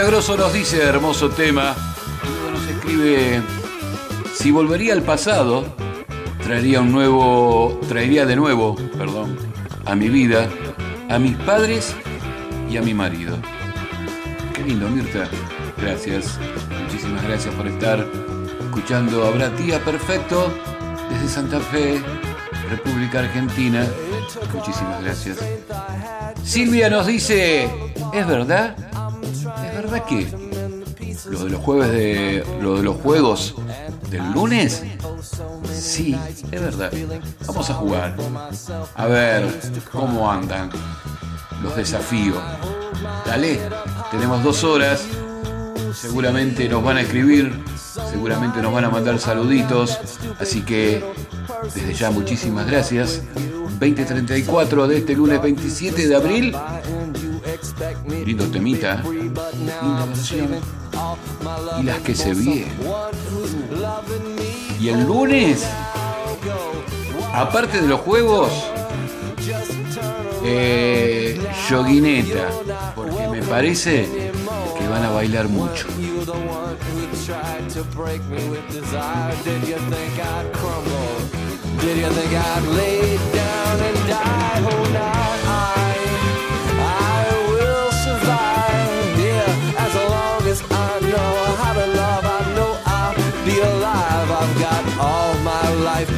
Mirza Grosso nos dice, hermoso tema, nos escribe, si volvería al pasado, traería un nuevo, traería de nuevo, perdón, a mi vida, a mis padres y a mi marido. Qué lindo, Mirta. Gracias, muchísimas gracias por estar escuchando Habrá Día Perfecto desde Santa Fe, República Argentina. Muchísimas gracias. Silvia nos dice, ¿es verdad? ¿Es verdad que lo de los jueves de lo de los juegos del lunes? Sí, es verdad. Vamos a jugar. A ver cómo andan los desafíos. Dale, tenemos dos horas. Seguramente nos van a escribir, seguramente nos van a mandar saluditos. Así que desde ya muchísimas gracias. 2034 de este lunes 27 de abril. Lindo temita. Linda canción. Y las que se vienen. Y el lunes, aparte de los juegos, eh, yoguineta. Porque me parece que van a bailar mucho.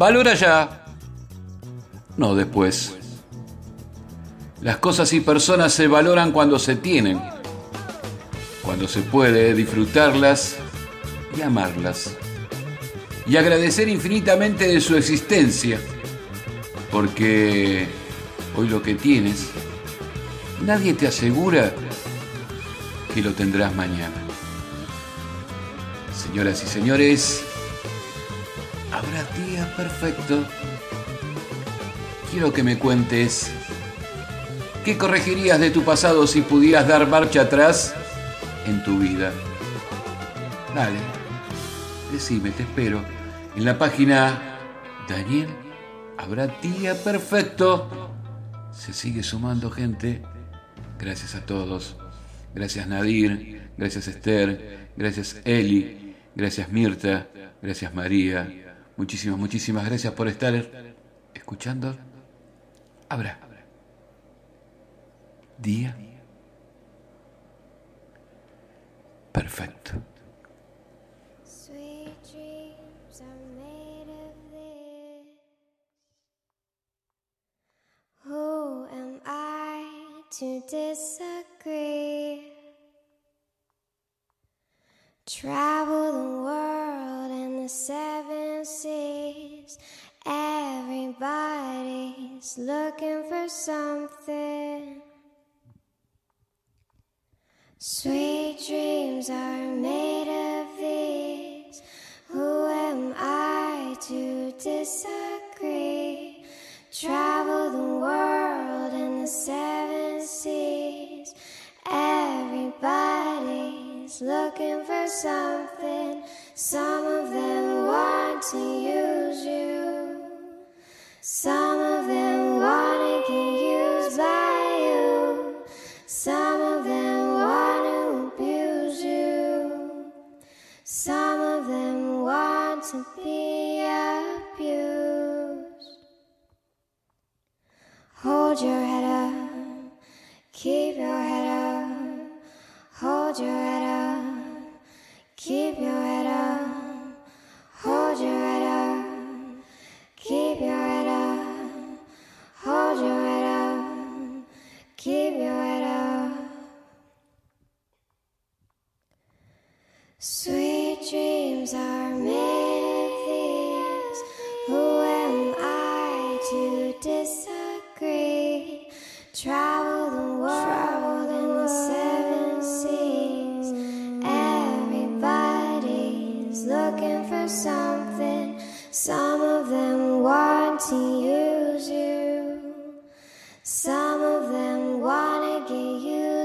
Valora ya, no después. Las cosas y personas se valoran cuando se tienen, cuando se puede disfrutarlas y amarlas, y agradecer infinitamente de su existencia, porque hoy lo que tienes, nadie te asegura que lo tendrás mañana. Señoras y señores, día perfecto. Quiero que me cuentes qué corregirías de tu pasado si pudieras dar marcha atrás en tu vida. Dale, decime, te espero. En la página Daniel, habrá día perfecto. Se sigue sumando gente. Gracias a todos. Gracias Nadir, gracias Esther, gracias Eli, gracias Mirta, gracias María. Muchísimas, muchísimas gracias por estar escuchando. Habrá. Día. Perfecto. To disagree? Travel the world and the seven seas. Everybody's looking for something. Sweet dreams are made of these. Who am I to disagree? Travel the world and the seven seas. Looking for something. Some of them want to use you. Some of them want to get used by you. Some of them want to abuse you. Some of them want to be abused. Hold your head up, keep your head up. Hold your head up, keep your head up.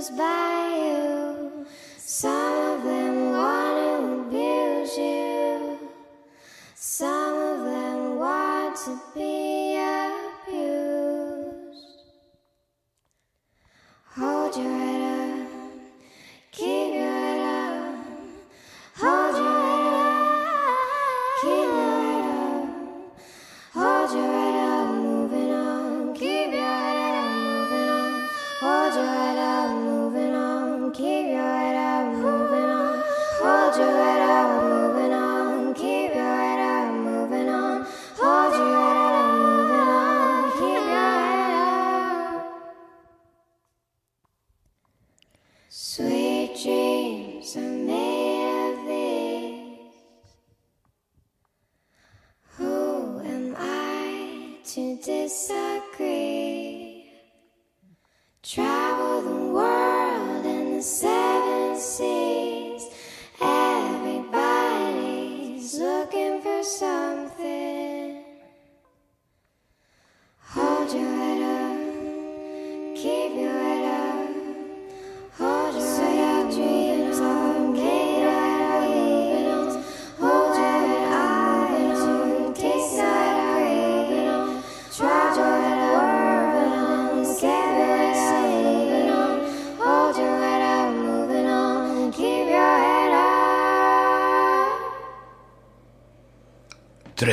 Used by you. Some of them want to abuse you. Some of them want to be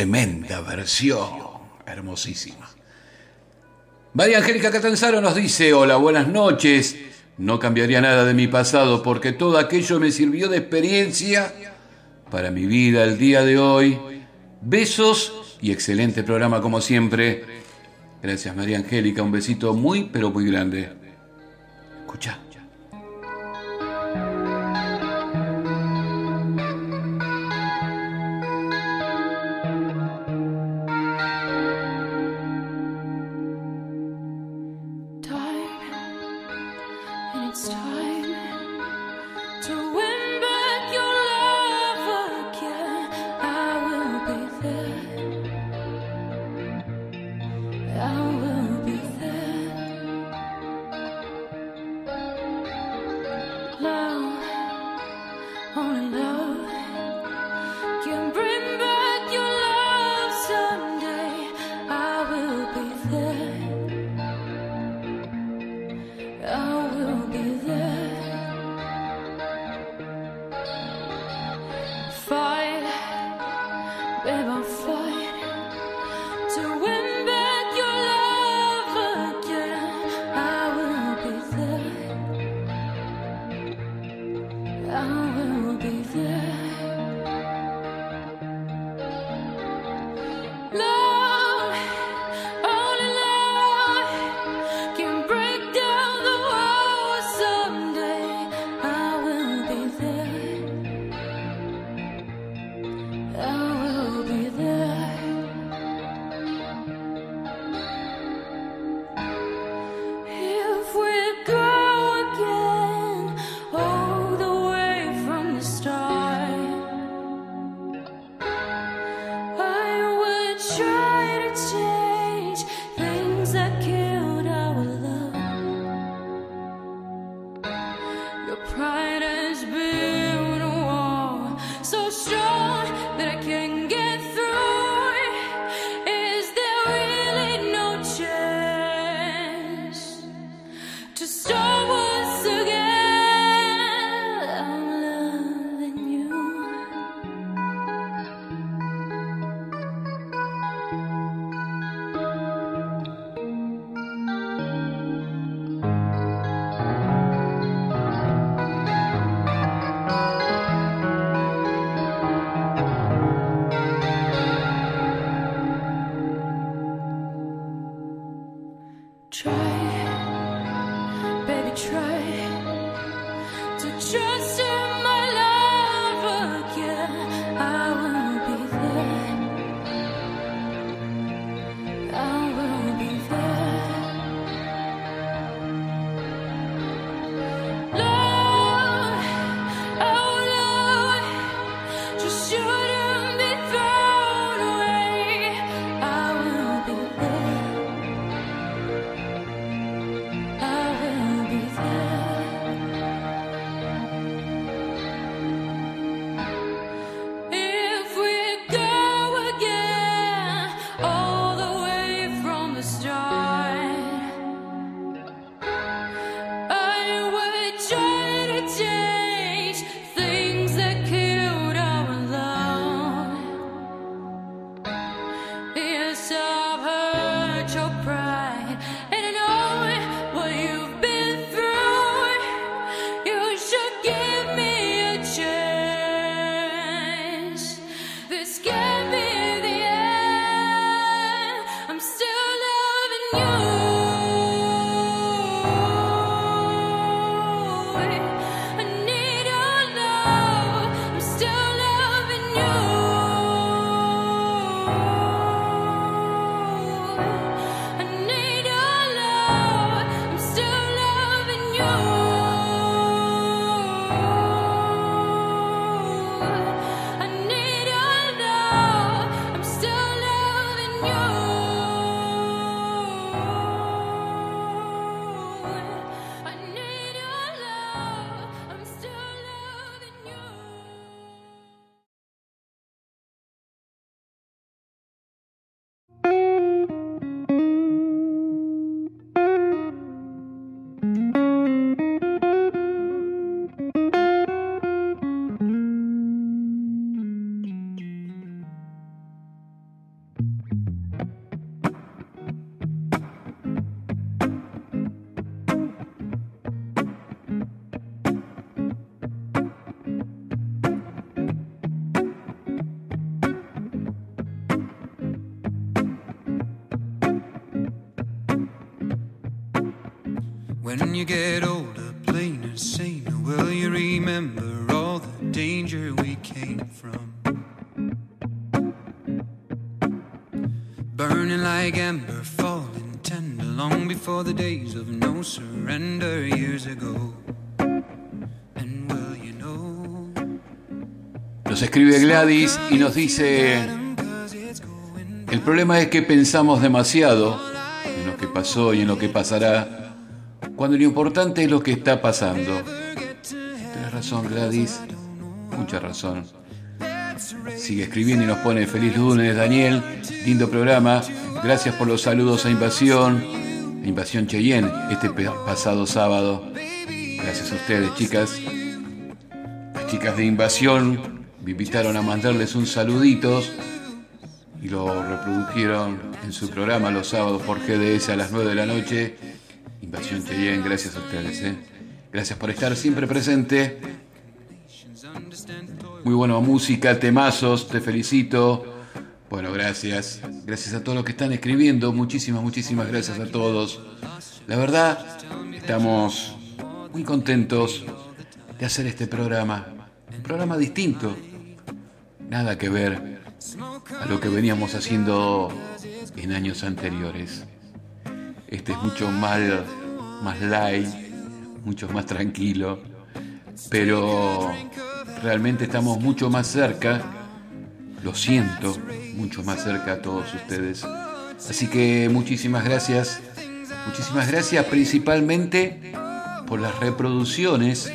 Tremenda versión, hermosísima. María Angélica Catanzaro nos dice, hola, buenas noches. No cambiaría nada de mi pasado porque todo aquello me sirvió de experiencia para mi vida el día de hoy Besos y excelente programa como siempre. Gracias María Angélica, un besito muy pero muy grande. Y nos dice, el problema es que pensamos demasiado en lo que pasó y en lo que pasará, cuando lo importante es lo que está pasando. Tienes razón, Gladys, mucha razón. Sigue escribiendo y nos pone feliz lunes, Daniel, lindo programa. Gracias por los saludos a Invasión, Invasión Cheyenne, este pasado sábado. Gracias a ustedes, chicas. Las chicas de Invasión me invitaron a mandarles un saluditos y lo reprodujeron en su programa los sábados por GDS a las 9 de la noche. Invasión Cheyenne, gracias a ustedes. ¿eh? Gracias por estar siempre presente. Muy buena música, temazos, te felicito. Bueno, gracias. Gracias a todos los que están escribiendo. Muchísimas, muchísimas gracias a todos. La verdad, estamos muy contentos de hacer este programa. Un programa distinto. Nada que ver a lo que veníamos haciendo en años anteriores. Este es mucho más, más light, mucho más tranquilo, pero realmente estamos mucho más cerca, lo siento, mucho más cerca a todos ustedes. Así que muchísimas gracias, muchísimas gracias principalmente por las reproducciones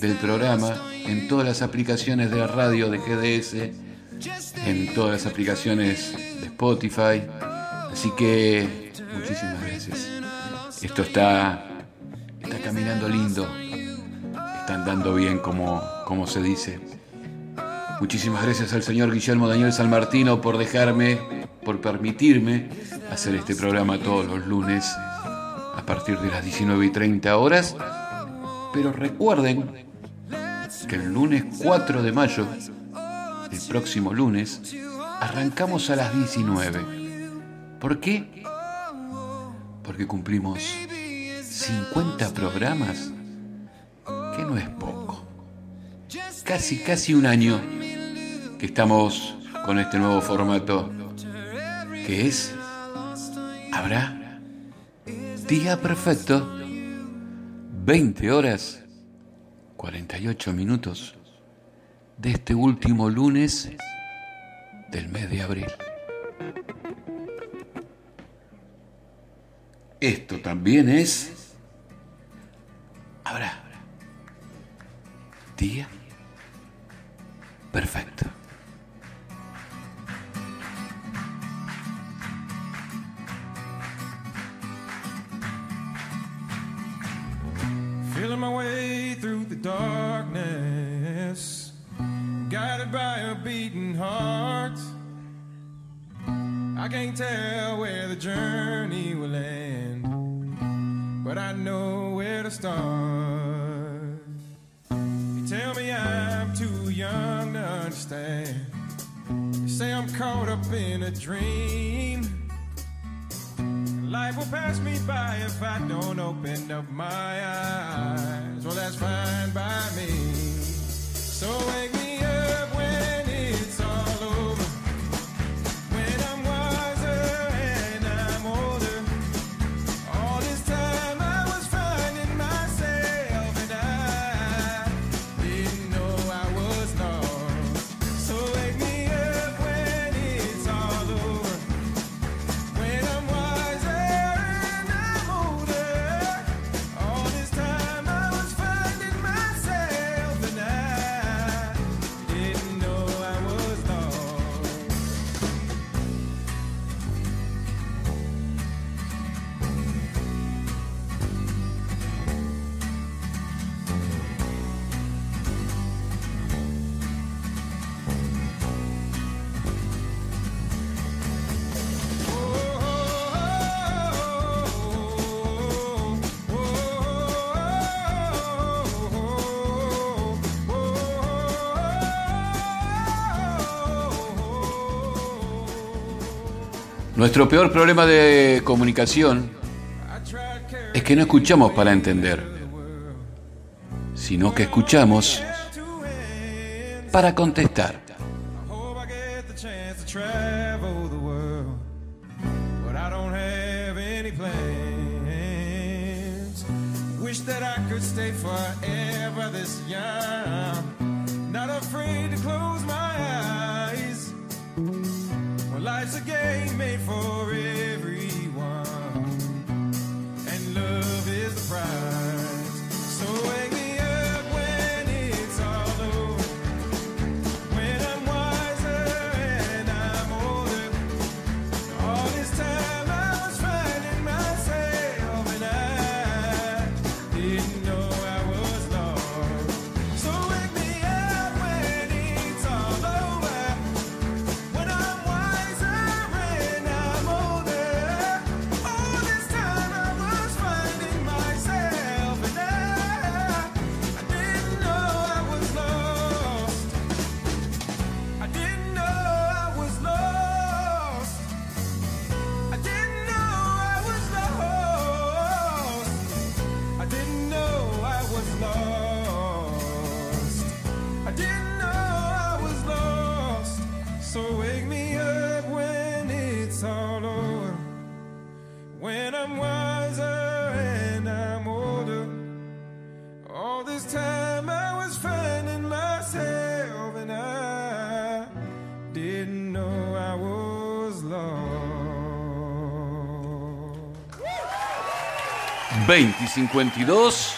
del programa en todas las aplicaciones de la radio de GDS, en todas las aplicaciones de Spotify. Así que muchísimas gracias. Esto está, está caminando lindo. Está andando bien como, como se dice. Muchísimas gracias al señor Guillermo Daniel San Martino por dejarme, por permitirme hacer este programa todos los lunes a partir de las 19 y 30 horas. Pero recuerden que el lunes 4 de mayo, el próximo lunes, arrancamos a las 19. ¿Por qué? Porque cumplimos 50 programas, que no es poco. Casi, casi un año que estamos con este nuevo formato, que es, habrá día perfecto, 20 horas, 48 minutos de este último lunes del mes de abril. Esto también es... Habrá. Día. Perfecto. Through the darkness, guided by a beating heart. I can't tell where the journey will end, but I know where to start. You tell me I'm too young to understand. You say I'm caught up in a dream. Life will pass me by if I don't open up my eyes. Well, that's fine by me. So wake Nuestro peor problema de comunicación es que no escuchamos para entender, sino que escuchamos para contestar. Wish that I could stay forever this young, 20 y 52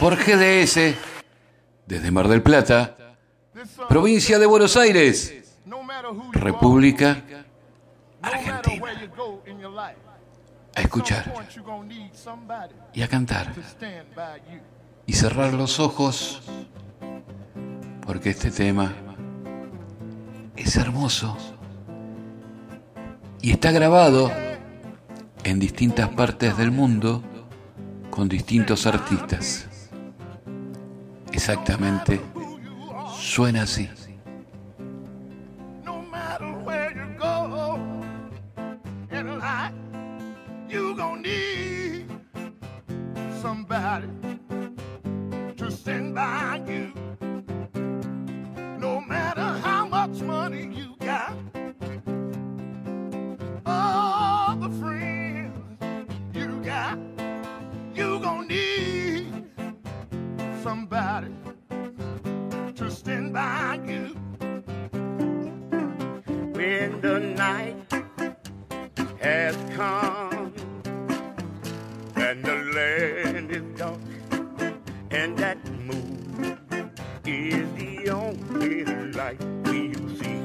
por GDS desde Mar del Plata, provincia de Buenos Aires, República Argentina. A escuchar y a cantar y cerrar los ojos porque este tema es hermoso y está grabado en distintas partes del mundo con distintos artistas. Exactamente, suena así. No somebody to stand by you. When the night has come and the land is dark and that moon is the only light we'll see.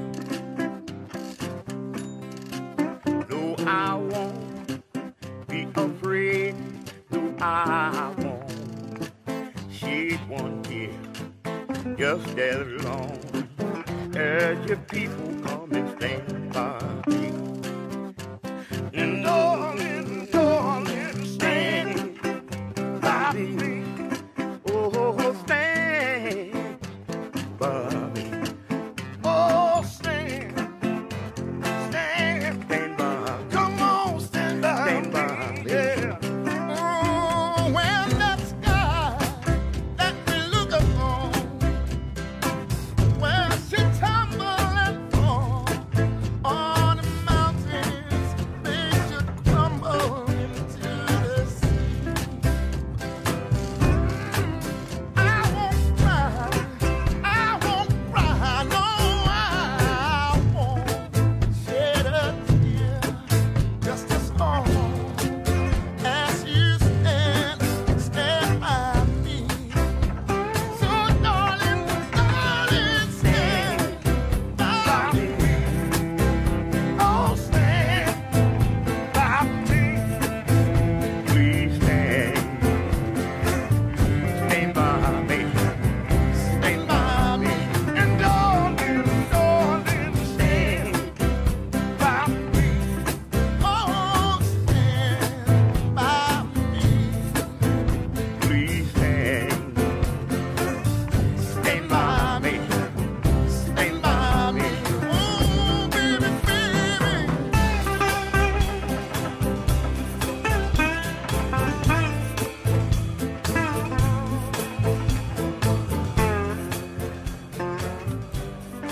No, I won't be afraid. No, I won't one tear. Just as long as your people come and stand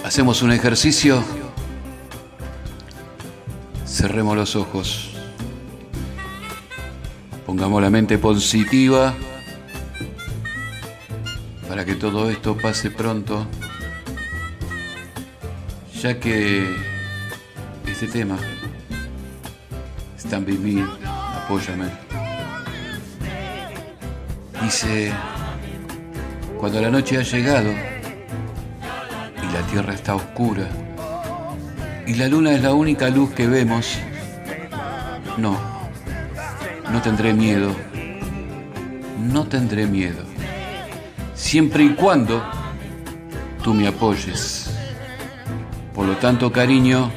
Hacemos un ejercicio. Cerremos los ojos. Pongamos la mente positiva para que todo esto pase pronto, ya que este tema, Stand By Me, apóyame, dice, cuando la noche ha llegado tierra está oscura y la luna es la única luz que vemos, no, no tendré miedo, no tendré miedo siempre y cuando tú me apoyes. Por lo tanto, cariño,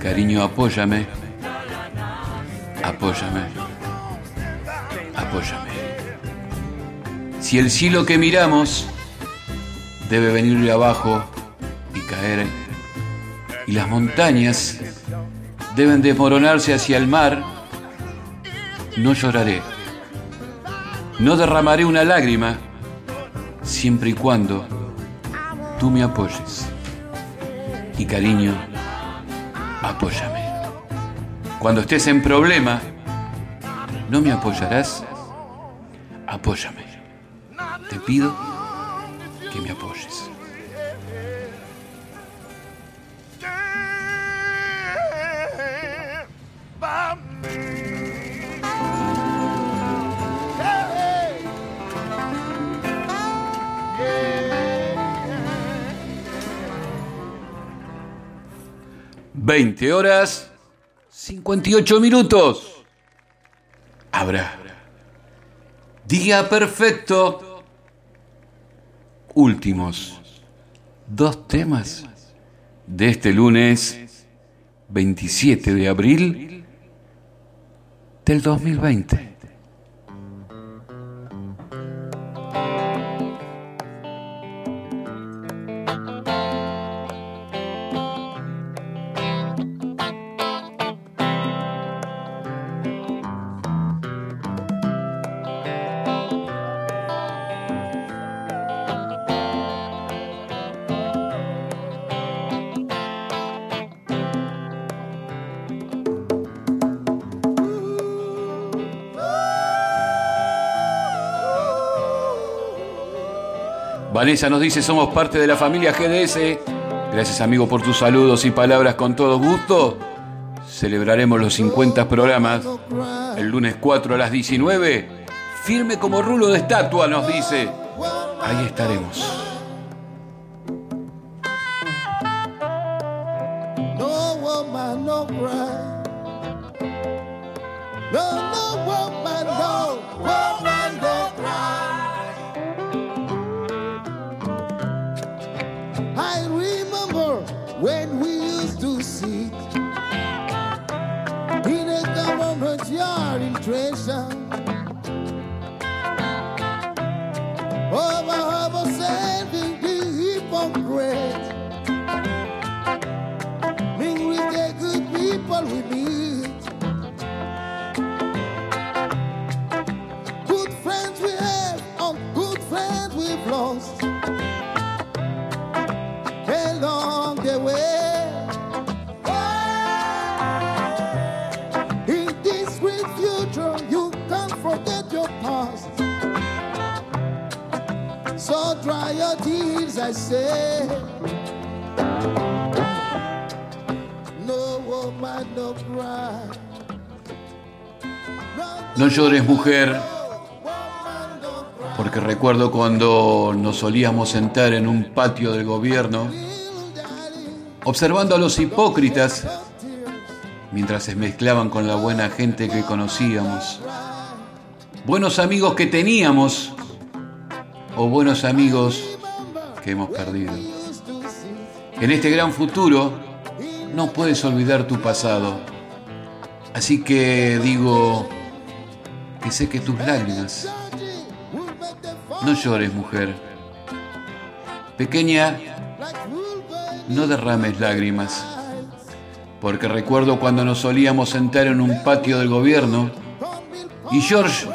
cariño, apóyame, apóyame, apóyame. Si el cielo que miramos debe venir de abajo y caer, y las montañas deben desmoronarse hacia el mar, no lloraré no derramaré una lágrima siempre y cuando tú me apoyes. Y cariño, apóyame. Cuando estés en problema, ¿no me apoyarás? Apóyame. Te pido que me apoyes. Veinte horas 58 minutos. Habrá. Día perfecto. Últimos dos temas de este lunes 27 de abril del 2020. Vanessa nos dice, somos parte de la familia GDS. Gracias amigo por tus saludos y palabras con todo gusto. Celebraremos los 50 programas el lunes 4 a las 19. Firme como rulo de estatua, nos dice. Ahí estaremos. Mujer, porque recuerdo cuando nos solíamos sentar en un patio del gobierno, observando a los hipócritas mientras se mezclaban con la buena gente que conocíamos, buenos amigos que teníamos o buenos amigos que hemos perdido. En este gran futuro no puedes olvidar tu pasado, así que digo que seque tus lágrimas. No llores, mujer. Pequeña, no derrames lágrimas, porque recuerdo cuando nos solíamos sentar en un patio del gobierno y George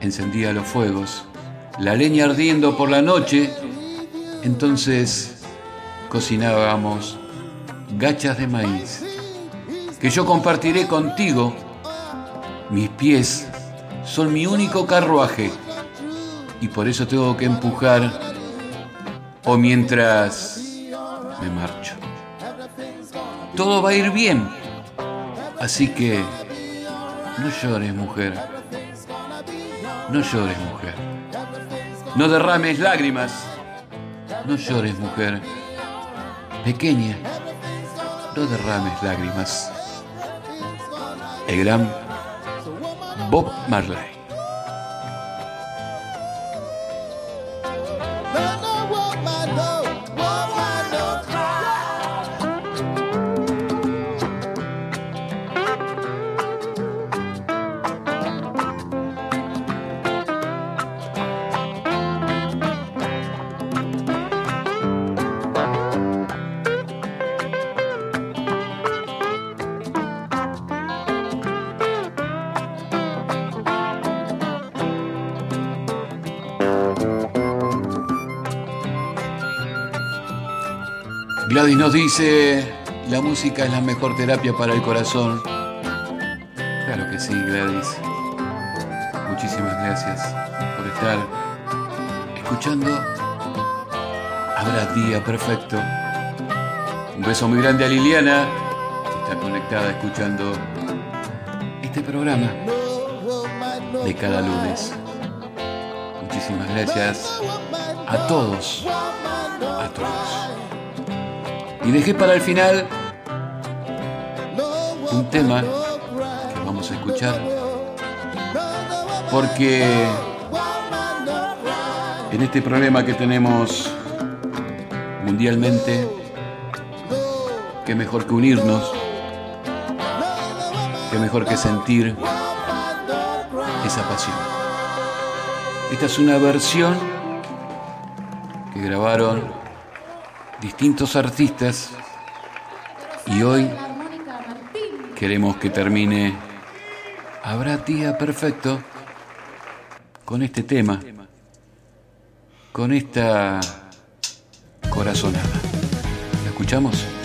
encendía los fuegos, la leña ardiendo por la noche, entonces cocinábamos gachas de maíz, que yo compartiré contigo. Mis pies son mi único carruaje. Y por eso tengo que empujar o mientras me marcho. Todo va a ir bien, así que no llores mujer, no llores mujer, no derrames lágrimas, no llores mujer, pequeña, no derrames lágrimas. El gran Bob Marley. Gladys nos dice, la música es la mejor terapia para el corazón. Claro que sí, Gladys. Muchísimas gracias por estar escuchando. Habrá día perfecto. Un beso muy grande a Liliana, que está conectada escuchando este programa de cada lunes. Muchísimas gracias a todos, a todos. Y dejé para el final un tema que vamos a escuchar porque en este problema que tenemos mundialmente, qué mejor que unirnos, qué mejor que sentir esa pasión. Esta es una versión que grabaron distintos artistas y hoy queremos que termine Habrá día perfecto con este tema, con esta corazonada. ¿La escuchamos?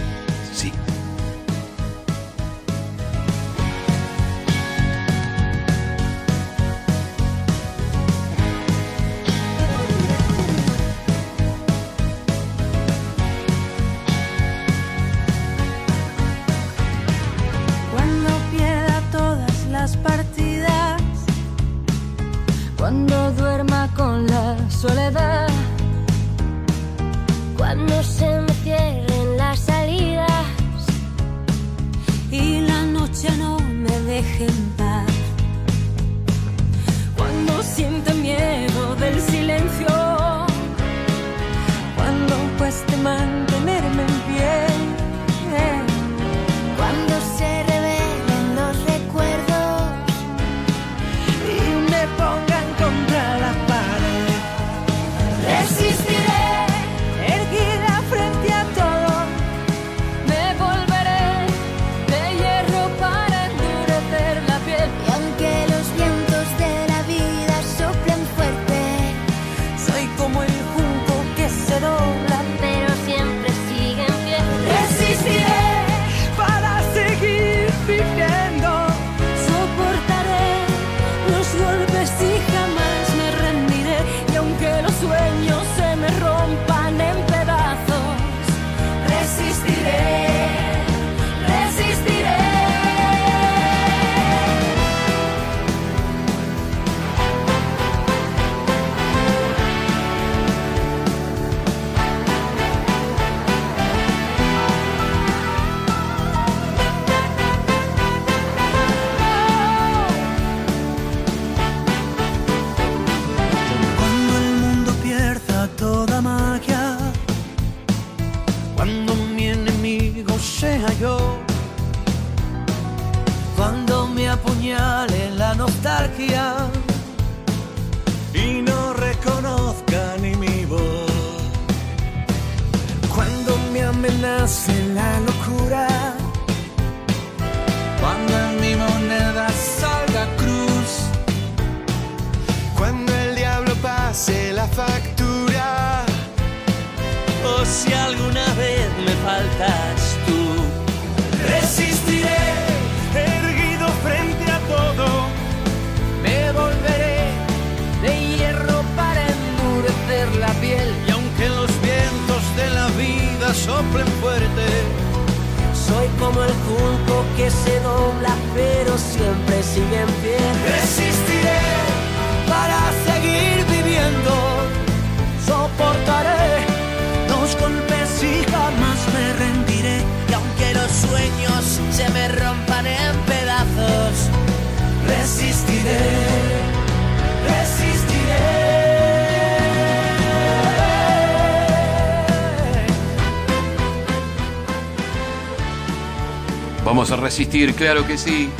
Vamos a resistir, claro que sí.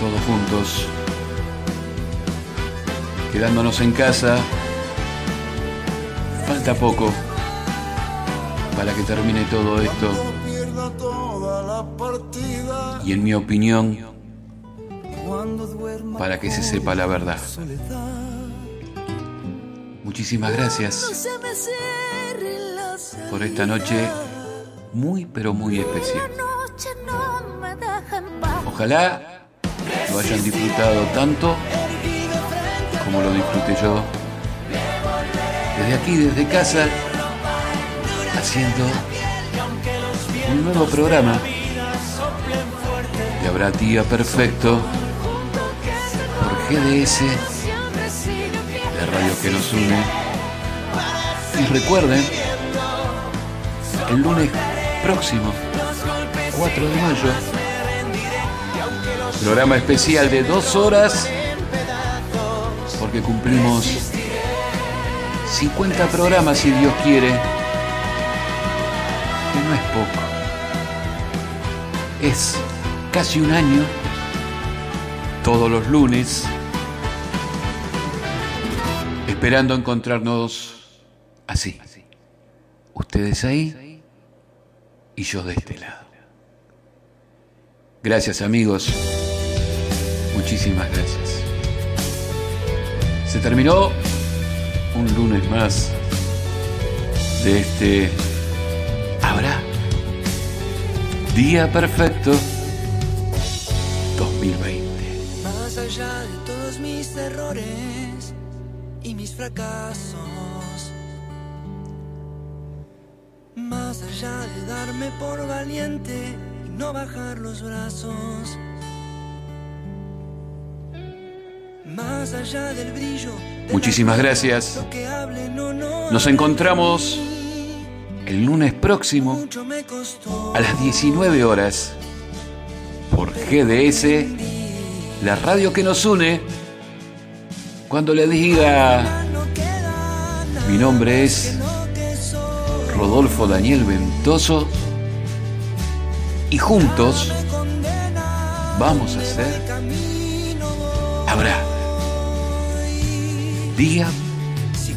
Todos juntos. Quedándonos en casa. Falta poco para que termine todo esto. Y en mi opinión, para que se sepa la verdad. Muchísimas gracias por esta noche muy pero muy especial. Ojalá lo hayan disfrutado tanto como lo disfruté yo. Desde aquí, desde casa, haciendo un nuevo programa. Y habrá día perfecto por GDS, la radio que nos une. Y recuerden, el lunes próximo, 4 de mayo, Programa especial de dos horas porque cumplimos 50 programas si Dios quiere, que no es poco. Es casi un año, todos los lunes, esperando encontrarnos así. Ustedes ahí y yo de este lado. Gracias amigos. Muchísimas gracias. Se terminó un lunes más de este Habrá Día Perfecto 2020. Más allá de todos mis errores y mis fracasos. Más allá de darme por valiente y no bajar los brazos. Muchísimas gracias. Nos encontramos el lunes próximo a las 19 horas por GDS, la radio que nos une. Cuando le diga, mi nombre es Rodolfo Daniel Ventoso y juntos vamos a hacer, habrá día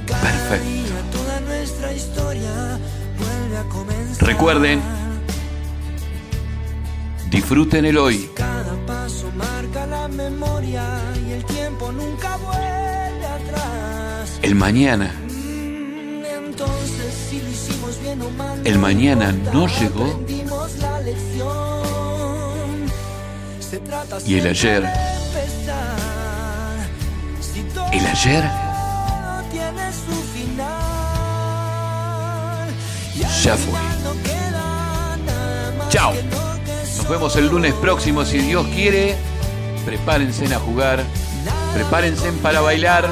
perfecto. Recuerden, disfruten el hoy. Y el tiempo nunca atrás. El mañana, el mañana no llegó y el ayer, el ayer ya fue. Chao. Nos vemos el lunes próximo si Dios quiere. Prepárense a jugar, prepárense para bailar,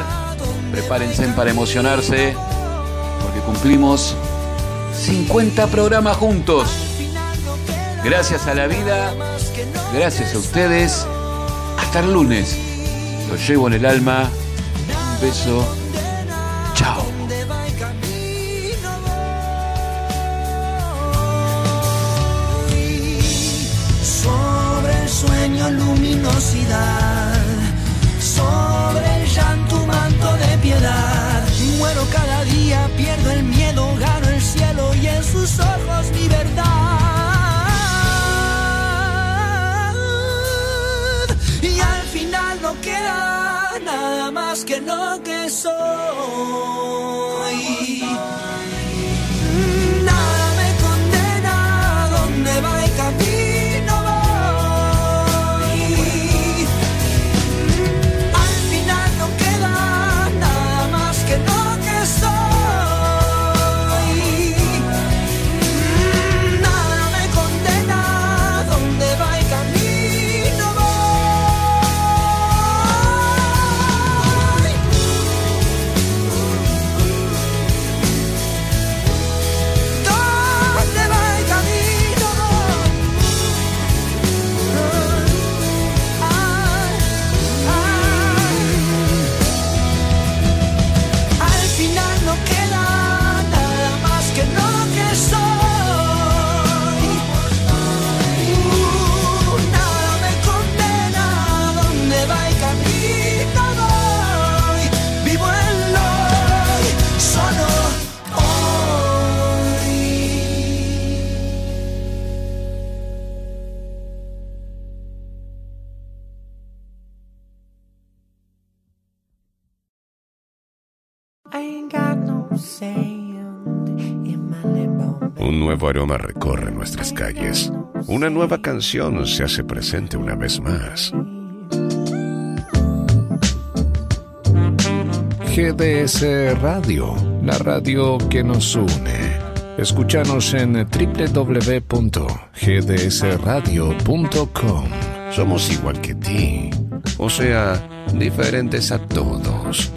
prepárense para emocionarse, porque cumplimos 50 programas juntos. Gracias a la vida, gracias a ustedes. Hasta el lunes. Lo llevo en el alma. Un beso. Nuevo aroma recorre nuestras calles. Una nueva canción se hace presente una vez más. GDS Radio, la radio que nos une. Escúchanos en www.gdsradio.com. Somos igual que ti, o sea, diferentes a todos.